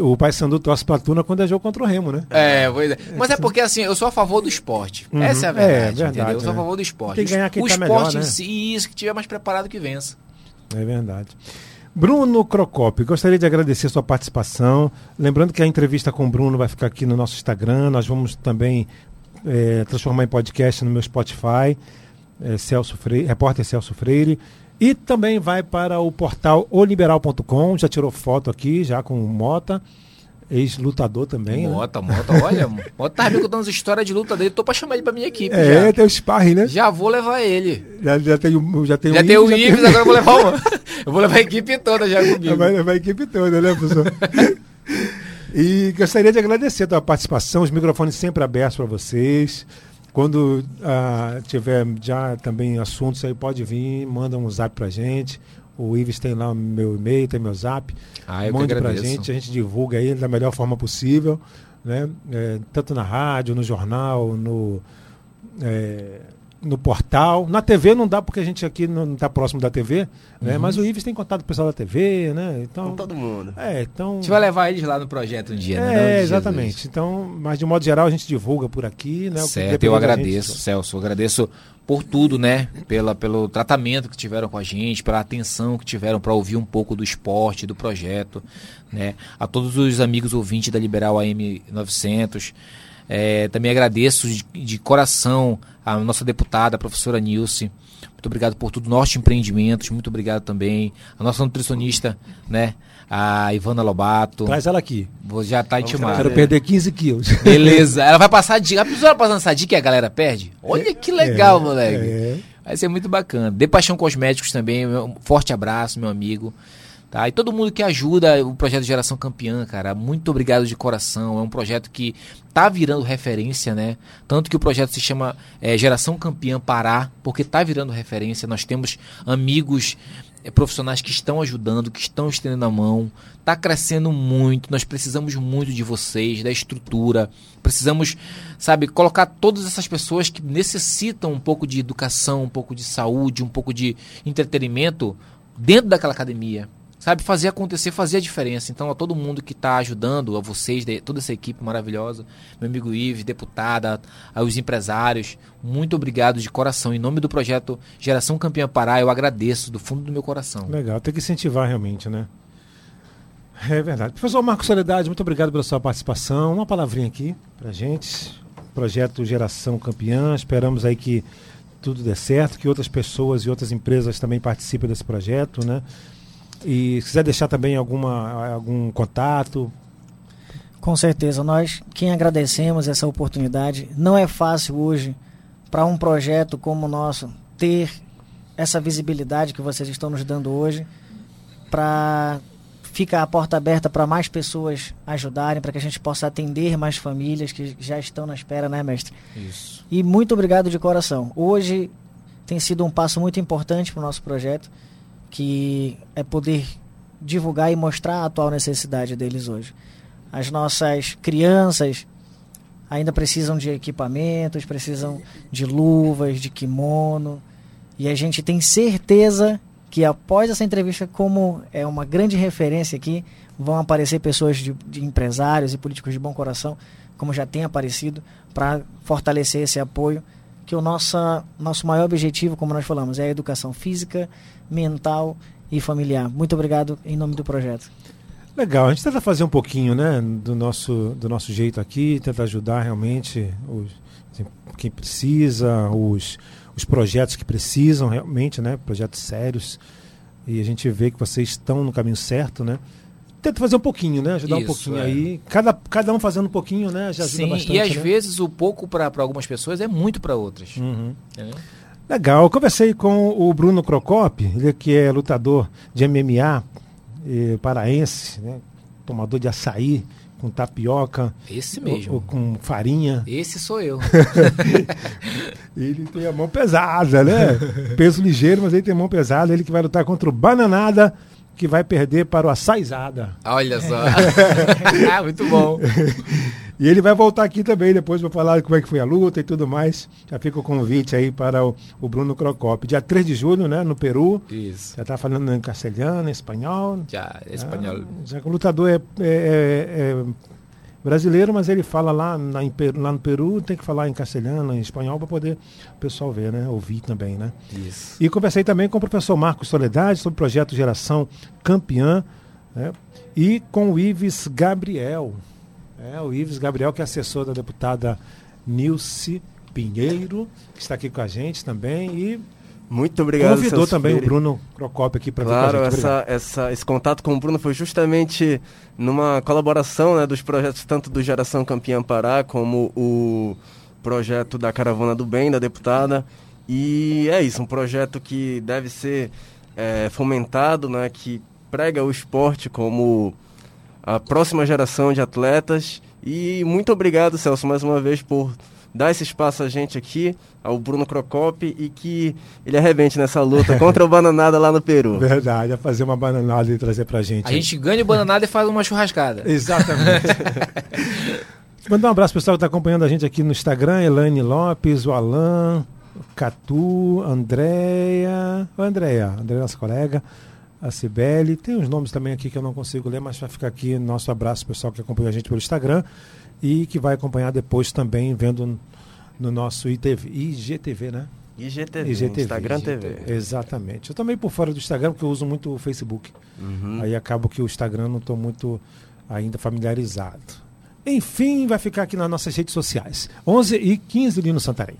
Speaker 3: O Paysandu torce pra Tuna quando é jogo contra o Remo, né?
Speaker 4: É, pois é. Mas é porque assim, eu sou a favor do esporte.
Speaker 3: Uhum.
Speaker 4: Essa é a
Speaker 3: É,
Speaker 4: verdade,
Speaker 3: verdade,
Speaker 4: entendeu? Eu sou a
Speaker 3: né?
Speaker 4: favor do esporte.
Speaker 3: Tem que ganhar quem
Speaker 4: o
Speaker 3: tá
Speaker 4: esporte
Speaker 3: melhor,
Speaker 4: em
Speaker 3: né?
Speaker 4: si, isso que tiver mais preparado que vença.
Speaker 3: É verdade. Bruno Crocop, gostaria de agradecer sua participação. Lembrando que a entrevista com o Bruno vai ficar aqui no nosso Instagram. Nós vamos também eh, transformar em podcast no meu Spotify, eh, Celso Freire, repórter Celso Freire. E também vai para o portal oliberal.com. Já tirou foto aqui, já com o Mota, ex-lutador também. né?
Speaker 4: Mota, Mota, olha, Mota tá me contando as histórias de luta dele, tô pra chamar ele pra minha equipe
Speaker 3: É,
Speaker 4: já.
Speaker 3: tem o sparring, né?
Speaker 4: Já vou levar ele.
Speaker 3: Já, já tem o já tem
Speaker 4: Já
Speaker 3: o
Speaker 4: tem o
Speaker 3: Ives,
Speaker 4: Ives, agora eu vou levar o. Eu vou levar a equipe toda já comigo.
Speaker 3: Vai, vai a equipe toda, né, professor? e gostaria de agradecer a tua participação, os microfones sempre abertos para vocês. Quando ah, tiver já também assuntos aí, pode vir, manda um zap pra gente. O Ives tem lá o meu e-mail, tem meu zap.
Speaker 4: Ah, eu
Speaker 3: Mande pra gente, a gente divulga aí da melhor forma possível, né? É, tanto na rádio, no jornal, no, é, no portal. Na TV não dá porque a gente aqui não está próximo da TV, né?
Speaker 4: Uhum.
Speaker 3: Mas o Ives tem contato com o pessoal da TV, né? Então,
Speaker 5: Com todo mundo.
Speaker 3: é, então.
Speaker 4: A gente vai levar eles lá no projeto um dia, né?
Speaker 3: É,
Speaker 4: Em nome de Jesus.
Speaker 3: exatamente. Então, mas de modo geral a gente divulga por aqui, né?
Speaker 4: Certo, eu
Speaker 3: da gente.
Speaker 4: agradeço, Celso. Eu agradeço por tudo, né? Pela, pelo tratamento que tiveram com a gente, pela atenção que tiveram para ouvir um pouco do esporte, do projeto, né? A todos os amigos ouvintes da Liberal AM 900. É, também agradeço de, de coração a nossa deputada, a professora Nilce. Muito obrigado por tudo. Norte Empreendimentos, muito obrigado também. A nossa nutricionista, né? A Ivana Lobato.
Speaker 3: Traz ela aqui.
Speaker 4: Vou já tá intimada.
Speaker 3: Quero perder 15 quilos.
Speaker 4: Beleza. Ela vai passar a dica. A pessoa vai passando essa dica e a galera perde? Olha que legal, moleque.
Speaker 3: É.
Speaker 4: Vai ser muito bacana. De Paixão Cosméticos também, um forte abraço, meu amigo. Tá? E todo mundo que ajuda o projeto Geração Campeã, cara, muito obrigado de coração. É um projeto que tá virando referência, né? Tanto que o projeto se chama é, Geração Campeã Pará, porque tá virando referência. Nós temos amigos é, profissionais que estão ajudando, que estão estendendo a mão. Tá crescendo muito. Nós precisamos muito de vocês, da estrutura. Precisamos, sabe, colocar todas essas pessoas que necessitam um pouco de educação, um pouco de saúde, um pouco de entretenimento dentro daquela academia. Sabe, fazer acontecer, fazer a diferença. Então, a todo mundo que está ajudando, a vocês, toda essa equipe maravilhosa, meu amigo Ives, deputada, aos empresários, muito obrigado de coração. Em nome do projeto Geração Campeã Pará, eu agradeço do fundo do meu coração.
Speaker 3: Legal, tem que incentivar realmente, né? É verdade. Professor Marcos Soledade, muito obrigado pela sua participação. Uma palavrinha aqui pra gente. Projeto Geração Campeã. Esperamos aí que tudo dê certo, que outras pessoas e outras empresas também participem desse projeto, né? E se quiser deixar também alguma, algum contato.
Speaker 6: Com certeza, nós quem agradecemos essa oportunidade. Não é fácil hoje para um projeto como o nosso ter essa visibilidade que vocês estão nos dando hoje, para ficar a porta aberta para mais pessoas ajudarem, para que a gente possa atender mais famílias que já estão na espera, né, mestre?
Speaker 4: Isso.
Speaker 6: E muito obrigado de coração. Hoje tem sido um passo muito importante para o nosso projeto, que é poder divulgar e mostrar a atual necessidade deles hoje. As nossas crianças ainda precisam de equipamentos, precisam de luvas, de kimono, e a gente tem certeza que após essa entrevista, como é uma grande referência aqui, vão aparecer pessoas de, de empresários e políticos de bom coração, como já tem aparecido, para fortalecer esse apoio. Que o nossa, nosso maior objetivo, como nós falamos, é a educação física, mental e familiar. Muito obrigado em nome do projeto.
Speaker 3: Legal, a gente tenta fazer um pouquinho, né, do nosso, do nosso jeito aqui, tenta ajudar realmente os, assim, quem precisa, os, os projetos que precisam realmente, né, projetos sérios. E a gente vê que vocês estão no caminho certo, né? Tenta fazer um pouquinho, né? Ajudar um
Speaker 4: Isso,
Speaker 3: pouquinho
Speaker 4: é.
Speaker 3: aí. Cada, cada um fazendo um pouquinho, né? Já ajuda
Speaker 4: Sim,
Speaker 3: bastante.
Speaker 4: e às
Speaker 3: né?
Speaker 4: vezes o pouco para algumas pessoas é muito para outras.
Speaker 3: Uhum.
Speaker 4: entendeu?
Speaker 3: Legal, eu conversei com o Bruno Crocop, ele que é lutador de MMA, eh, paraense, né? tomador de açaí com tapioca,
Speaker 4: Esse
Speaker 3: ou,
Speaker 4: mesmo.
Speaker 3: ou com farinha.
Speaker 4: Esse sou eu.
Speaker 3: Ele tem a mão pesada, né? Peso ligeiro, mas ele tem mão pesada. Ele que vai lutar contra o Bananada, que vai perder para o Açaizada.
Speaker 4: Olha só. Ah, muito bom.
Speaker 3: E ele vai voltar aqui também depois para falar como é que foi a luta e tudo mais. Já fica o convite aí para o, o Bruno Crocop. Dia 3 de julho, né? No Peru.
Speaker 4: Isso.
Speaker 3: Já tá falando em castelhano, em espanhol.
Speaker 4: Já, espanhol.
Speaker 3: Ah, já que o lutador é, é- é- é brasileiro, mas ele fala lá, na- lá no Peru, tem que falar em castelhano, em espanhol, para poder o pessoal ver, né? Ouvir também, né?
Speaker 4: Isso.
Speaker 3: E conversei também com o professor Marcos Soledade sobre o projeto Geração Campeã né? e com o Ives Gabriel. É, o Ives Gabriel, que é assessor da deputada Nilce Pinheiro, que está aqui com a gente também. E
Speaker 5: Muito obrigado,
Speaker 3: convidou também
Speaker 5: Freire.
Speaker 3: o Bruno Procopio aqui para vir com
Speaker 5: Claro,
Speaker 3: a gente.
Speaker 5: Essa, essa, esse contato com o Bruno foi justamente numa colaboração né, dos projetos tanto do Geração Campeã Pará como o projeto da Caravana do Bem, da deputada. E é isso, um projeto que deve ser é, fomentado, né, que prega o esporte como a próxima geração de atletas. E muito obrigado, Celso, mais uma vez por dar esse espaço a gente aqui, ao Bruno Crocop, e que ele arrebente nessa luta contra o Bananada lá no Peru.
Speaker 3: Verdade, a fazer uma bananada e trazer pra gente.
Speaker 4: A
Speaker 3: aí.
Speaker 4: gente ganha o bananada e faz uma churrascada.
Speaker 3: Exatamente. Mandar um abraço pro pessoal que está acompanhando a gente aqui no Instagram, Elaine Lopes, o Alan, o Catu, Andréia. Andréia, Andréia, nossa colega, a Cibele. Tem uns nomes também aqui que eu não consigo ler, mas vai ficar aqui nosso abraço pessoal que acompanha a gente pelo Instagram e que vai acompanhar depois também vendo no nosso ITV, IGTV, né?
Speaker 5: IGTV,
Speaker 3: IGTV.
Speaker 5: Instagram TV.
Speaker 3: Exatamente. Eu também por fora do Instagram, porque eu uso muito o Facebook.
Speaker 5: Uhum.
Speaker 3: Aí acabo que o Instagram não estou muito ainda familiarizado. Enfim, vai ficar aqui nas nossas redes sociais. 11 e 15 ali no Santarém.